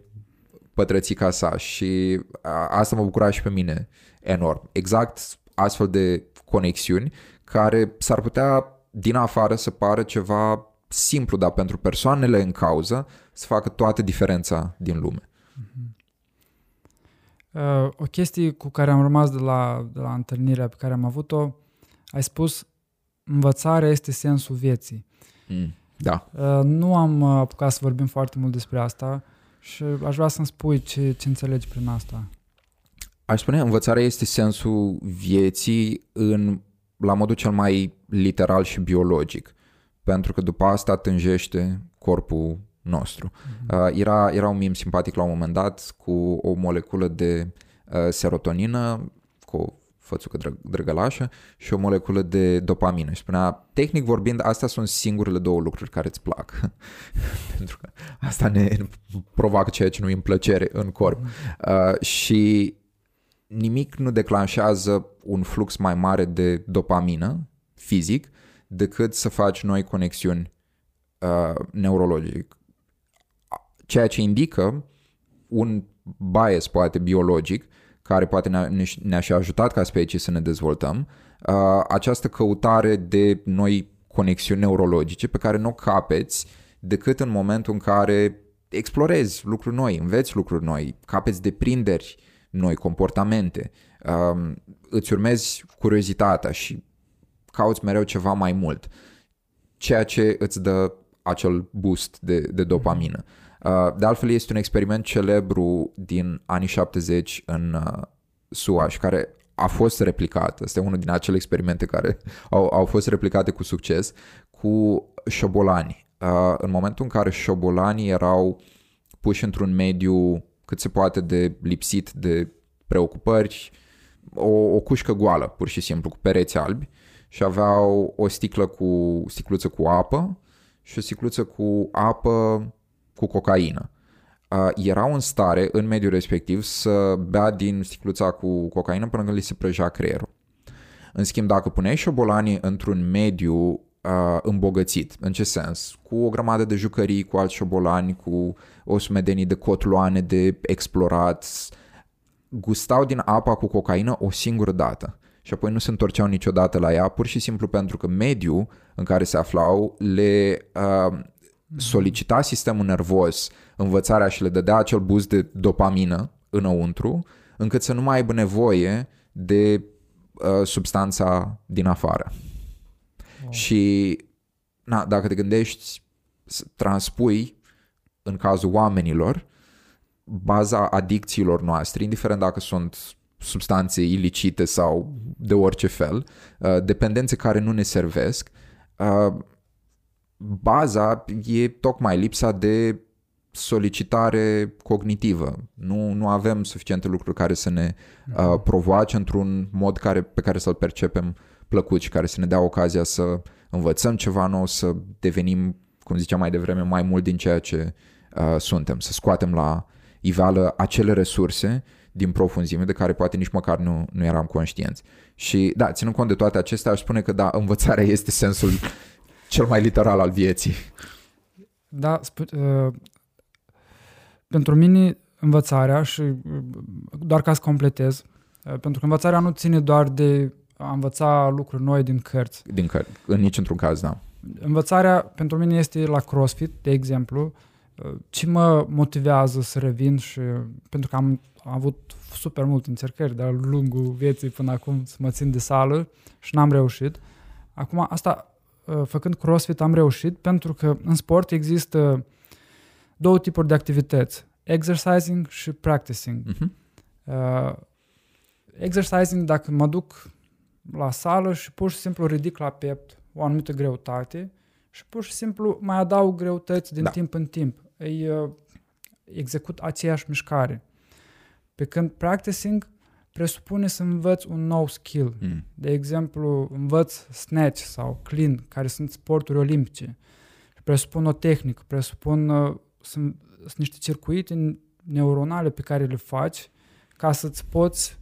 pătrățica sa și uh, asta mă bucura și pe mine enorm. Exact astfel de conexiuni care s-ar putea din afară să pară ceva simplu, dar pentru persoanele în cauză să facă toată diferența din lume. Uh, o chestie cu care am rămas de la, de la întâlnirea pe care am avut-o, ai spus învățarea este sensul vieții. Mm. Da. Uh, nu am uh, apucat să vorbim foarte mult despre asta și aș vrea să-mi spui ce, ce înțelegi prin asta. Aș spune, învățarea este sensul vieții în, la modul cel mai literal și biologic, pentru că după asta tânjește corpul nostru. Uh, era, era un mim simpatic la un moment dat cu o moleculă de uh, serotonină, cu o fățucă drăg- drăgălașă și o moleculă de dopamină. Și spunea, tehnic vorbind, astea sunt singurele două lucruri care îți plac. pentru că asta ne provoacă ceea ce nu îmi plăcere în corp. Uh, și nimic nu declanșează un flux mai mare de dopamină fizic decât să faci noi conexiuni uh, neurologice. Ceea ce indică un bias poate biologic care poate ne-a, ne-a și ajutat ca specie să ne dezvoltăm, uh, această căutare de noi conexiuni neurologice pe care nu o capeți decât în momentul în care explorezi lucruri noi, înveți lucruri noi, capeți deprinderi noi, comportamente, um, îți urmezi curiozitatea și cauți mereu ceva mai mult, ceea ce îți dă acel boost de, de dopamină. Uh, de altfel, este un experiment celebru din anii 70 în uh, Suaș și care a fost replicat. Este unul din acele experimente care au, au fost replicate cu succes cu șobolani. Uh, în momentul în care șobolanii erau puși într-un mediu cât se poate de lipsit de preocupări, o, o cușcă goală, pur și simplu, cu pereți albi și aveau o sticlă cu sticluță cu apă și o sticluță cu apă cu cocaină. Uh, erau în stare, în mediul respectiv, să bea din sticluța cu cocaină până când li se prăjea creierul. În schimb, dacă puneai șobolanii într-un mediu uh, îmbogățit, în ce sens? Cu o grămadă de jucării, cu alți șobolani, cu o sumedenie de cotloane de explorat, gustau din apa cu cocaină o singură dată și apoi nu se întorceau niciodată la ea, pur și simplu pentru că mediul în care se aflau le uh, solicita sistemul nervos învățarea și le dădea acel boost de dopamină înăuntru, încât să nu mai aibă nevoie de uh, substanța din afară. Wow. Și na, dacă te gândești să transpui în cazul oamenilor baza adicțiilor noastre, indiferent dacă sunt substanțe ilicite sau de orice fel, uh, dependențe care nu ne servesc, uh, baza e tocmai lipsa de solicitare cognitivă. Nu, nu avem suficiente lucruri care să ne uh, mhm. provoace într-un mod care, pe care să-l percepem plăcut și care să ne dea ocazia să învățăm ceva nou, să devenim, cum ziceam mai devreme, mai mult din ceea ce uh, suntem, să scoatem la iveală acele resurse din profunzime de care poate nici măcar nu, nu eram conștienți. Și da, ținând cont de toate acestea, aș spune că da, învățarea este sensul cel mai literal al vieții. Da, sp- uh, pentru mine învățarea și uh, doar ca să completez, uh, pentru că învățarea nu ține doar de a învăța lucruri noi din cărți. Din cărți, în niciun caz, da. Învățarea pentru mine este la CrossFit, de exemplu, uh, ce mă motivează să revin și pentru că am, am avut super multe încercări de-a lungul vieții până acum să mă țin de sală și n-am reușit. Acum, asta Uh, făcând CrossFit am reușit pentru că în sport există două tipuri de activități, exercising și practicing. Uh-huh. Uh, exercising, dacă mă duc la sală și pur și simplu ridic la piept o anumită greutate și pur și simplu mai adaug greutăți din da. timp în timp. Îi uh, execut aceeași mișcare. Pe când practicing presupune să învăț un nou skill. Mm. De exemplu, învăț snatch sau clean, care sunt sporturi olimpice. Presupun o tehnică, presupun uh, sunt, sunt niște circuite neuronale pe care le faci ca să-ți poți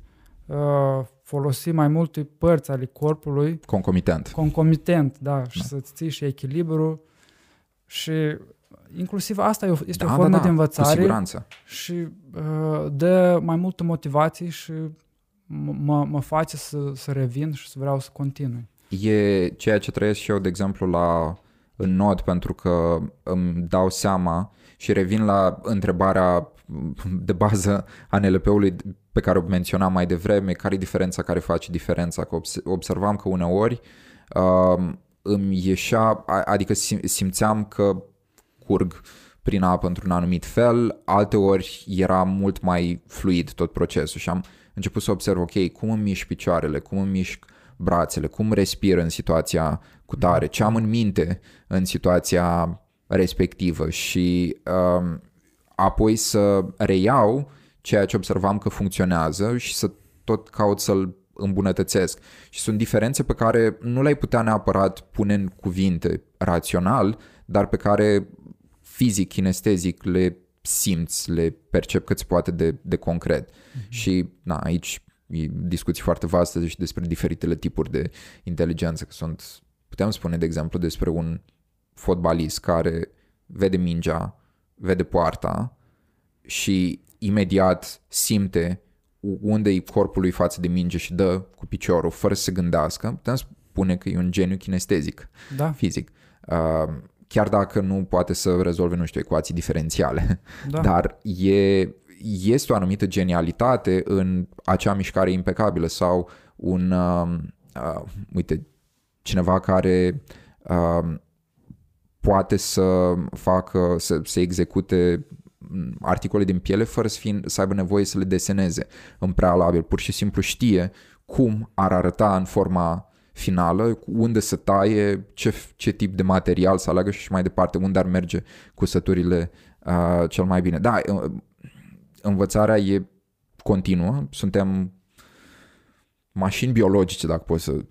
uh, folosi mai multe părți ale corpului. Concomitent. Concomitent, da, da. și să-ți ții și echilibru și inclusiv asta este da, o formă da, da, de învățare cu siguranță. și uh, dă mai multă motivație și mă, mă face să, să revin și să vreau să continui. E ceea ce trăiesc și eu, de exemplu, la în nod, pentru că îmi dau seama și revin la întrebarea de bază a NLP-ului pe care o menționam mai devreme, care e diferența care face diferența, că observam că uneori uh, îmi ieșea, adică simțeam că curg prin apă într-un anumit fel, alteori era mult mai fluid tot procesul și am început să observ, ok, cum îmi mișc picioarele, cum îmi mișc brațele, cum respir în situația cu tare, ce am în minte în situația respectivă și um, apoi să reiau ceea ce observam că funcționează și să tot caut să-l îmbunătățesc. Și sunt diferențe pe care nu le-ai putea neapărat pune în cuvinte rațional, dar pe care fizic, kinestezic le simți, le percep cât se poate de, de concret. Mm-hmm. Și na, aici e discuții foarte vaste și despre diferitele tipuri de inteligență, că sunt, putem spune, de exemplu, despre un fotbalist care vede mingea, vede poarta și imediat simte unde e corpul lui față de minge și dă cu piciorul fără să se gândească. Putem spune că e un geniu kinestezic, Da, fizic. Uh, chiar dacă nu poate să rezolve, nu știu, ecuații diferențiale. da. Dar e, este o anumită genialitate în acea mișcare impecabilă sau un, uh, uh, uite, cineva care uh, poate să facă, să, să execute mm, articole din piele fără să, fie, să aibă nevoie să le deseneze în prealabil. Pur și simplu știe cum ar arăta în forma finală, unde să taie, ce, ce tip de material să aleagă și mai departe, unde ar merge cusăturile uh, cel mai bine. Da, uh, învățarea e continuă, suntem mașini biologice, dacă pot să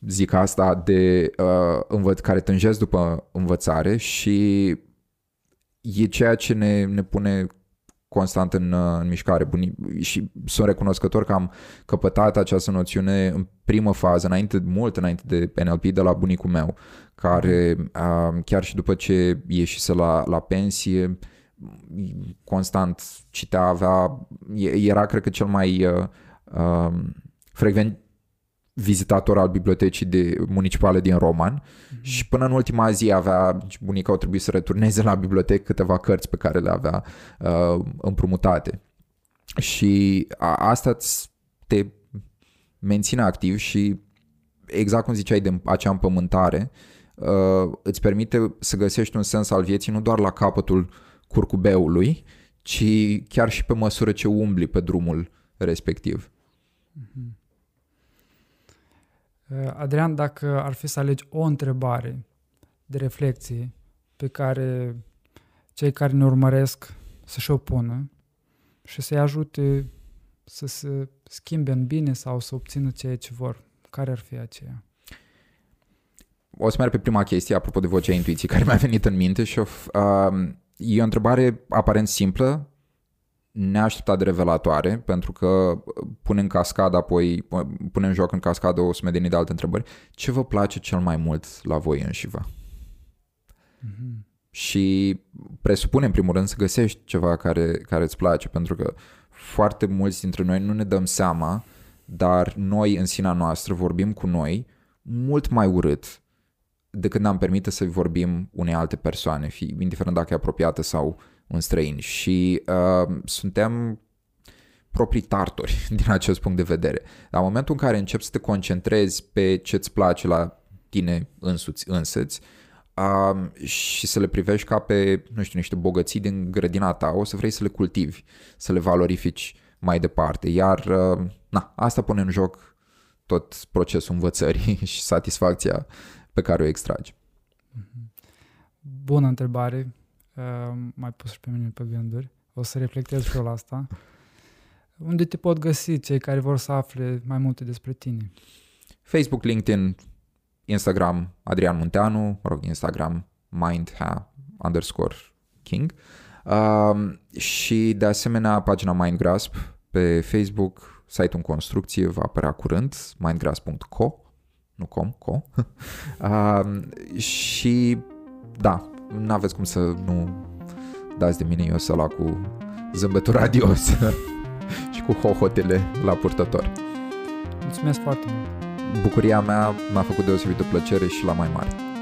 zic asta, de uh, învăț- care tânjesc după învățare și e ceea ce ne, ne pune constant în, uh, în mișcare. Buni, și sunt recunoscător că am căpătat această noțiune în primă fază, înainte, mult înainte de NLP, de la bunicul meu, care uh, chiar și după ce ieșise la, la pensie, constant citea, avea, era cred că cel mai uh, uh, frecvent vizitator al bibliotecii de, municipale din Roman mm-hmm. și până în ultima zi avea, bunica au trebuit să returneze la bibliotecă câteva cărți pe care le avea uh, împrumutate. Și a, asta te menține activ și exact cum ziceai de acea împământare, uh, îți permite să găsești un sens al vieții nu doar la capătul curcubeului, ci chiar și pe măsură ce umbli pe drumul respectiv. Mhm. Uh, Adrian, dacă ar fi să alegi o întrebare de reflexie pe care cei care ne urmăresc să-și o pună și să-i ajute să se schimbe în bine sau să obțină ceea ce vor, care ar fi aceea? O să merg pe prima chestie, apropo de vocea intuiției, care mi-a venit în minte și o, uh, e o întrebare aparent simplă, neașteptat de revelatoare, pentru că pune în cascadă apoi, pune în joc în cascadă o sumedenie de alte întrebări. Ce vă place cel mai mult la voi înșivă? Mm-hmm. Și presupune în primul rând să găsești ceva care, care îți place, pentru că foarte mulți dintre noi nu ne dăm seama, dar noi în sinea noastră vorbim cu noi mult mai urât decât ne-am permite să vorbim unei alte persoane, fi, indiferent dacă e apropiată sau un străin. Și uh, suntem proprii tartori din acest punct de vedere. La momentul în care începi să te concentrezi pe ce îți place la tine însuți, însăți, uh, și să le privești ca pe, nu știu, niște bogății din grădina ta, o să vrei să le cultivi, să le valorifici mai departe. Iar, uh, na, asta pune în joc tot procesul învățării și satisfacția pe care o extragi. Bună întrebare, uh, mai pus și pe mine pe gânduri. O să reflectez și eu la asta. Unde te pot găsi cei care vor să afle mai multe despre tine? Facebook, LinkedIn, Instagram, Adrian Munteanu, mă rog, Instagram, mindha underscore king. Uh, și de asemenea pagina Mindgrasp pe Facebook, site-ul în construcție, va apărea curând, mindgrasp.co nu com, co. uh, și da, nu aveți cum să nu dați de mine eu să la cu zâmbetul radios și cu hohotele la purtător. Mulțumesc foarte mult! Bucuria mea m-a făcut deosebită plăcere și la mai mare.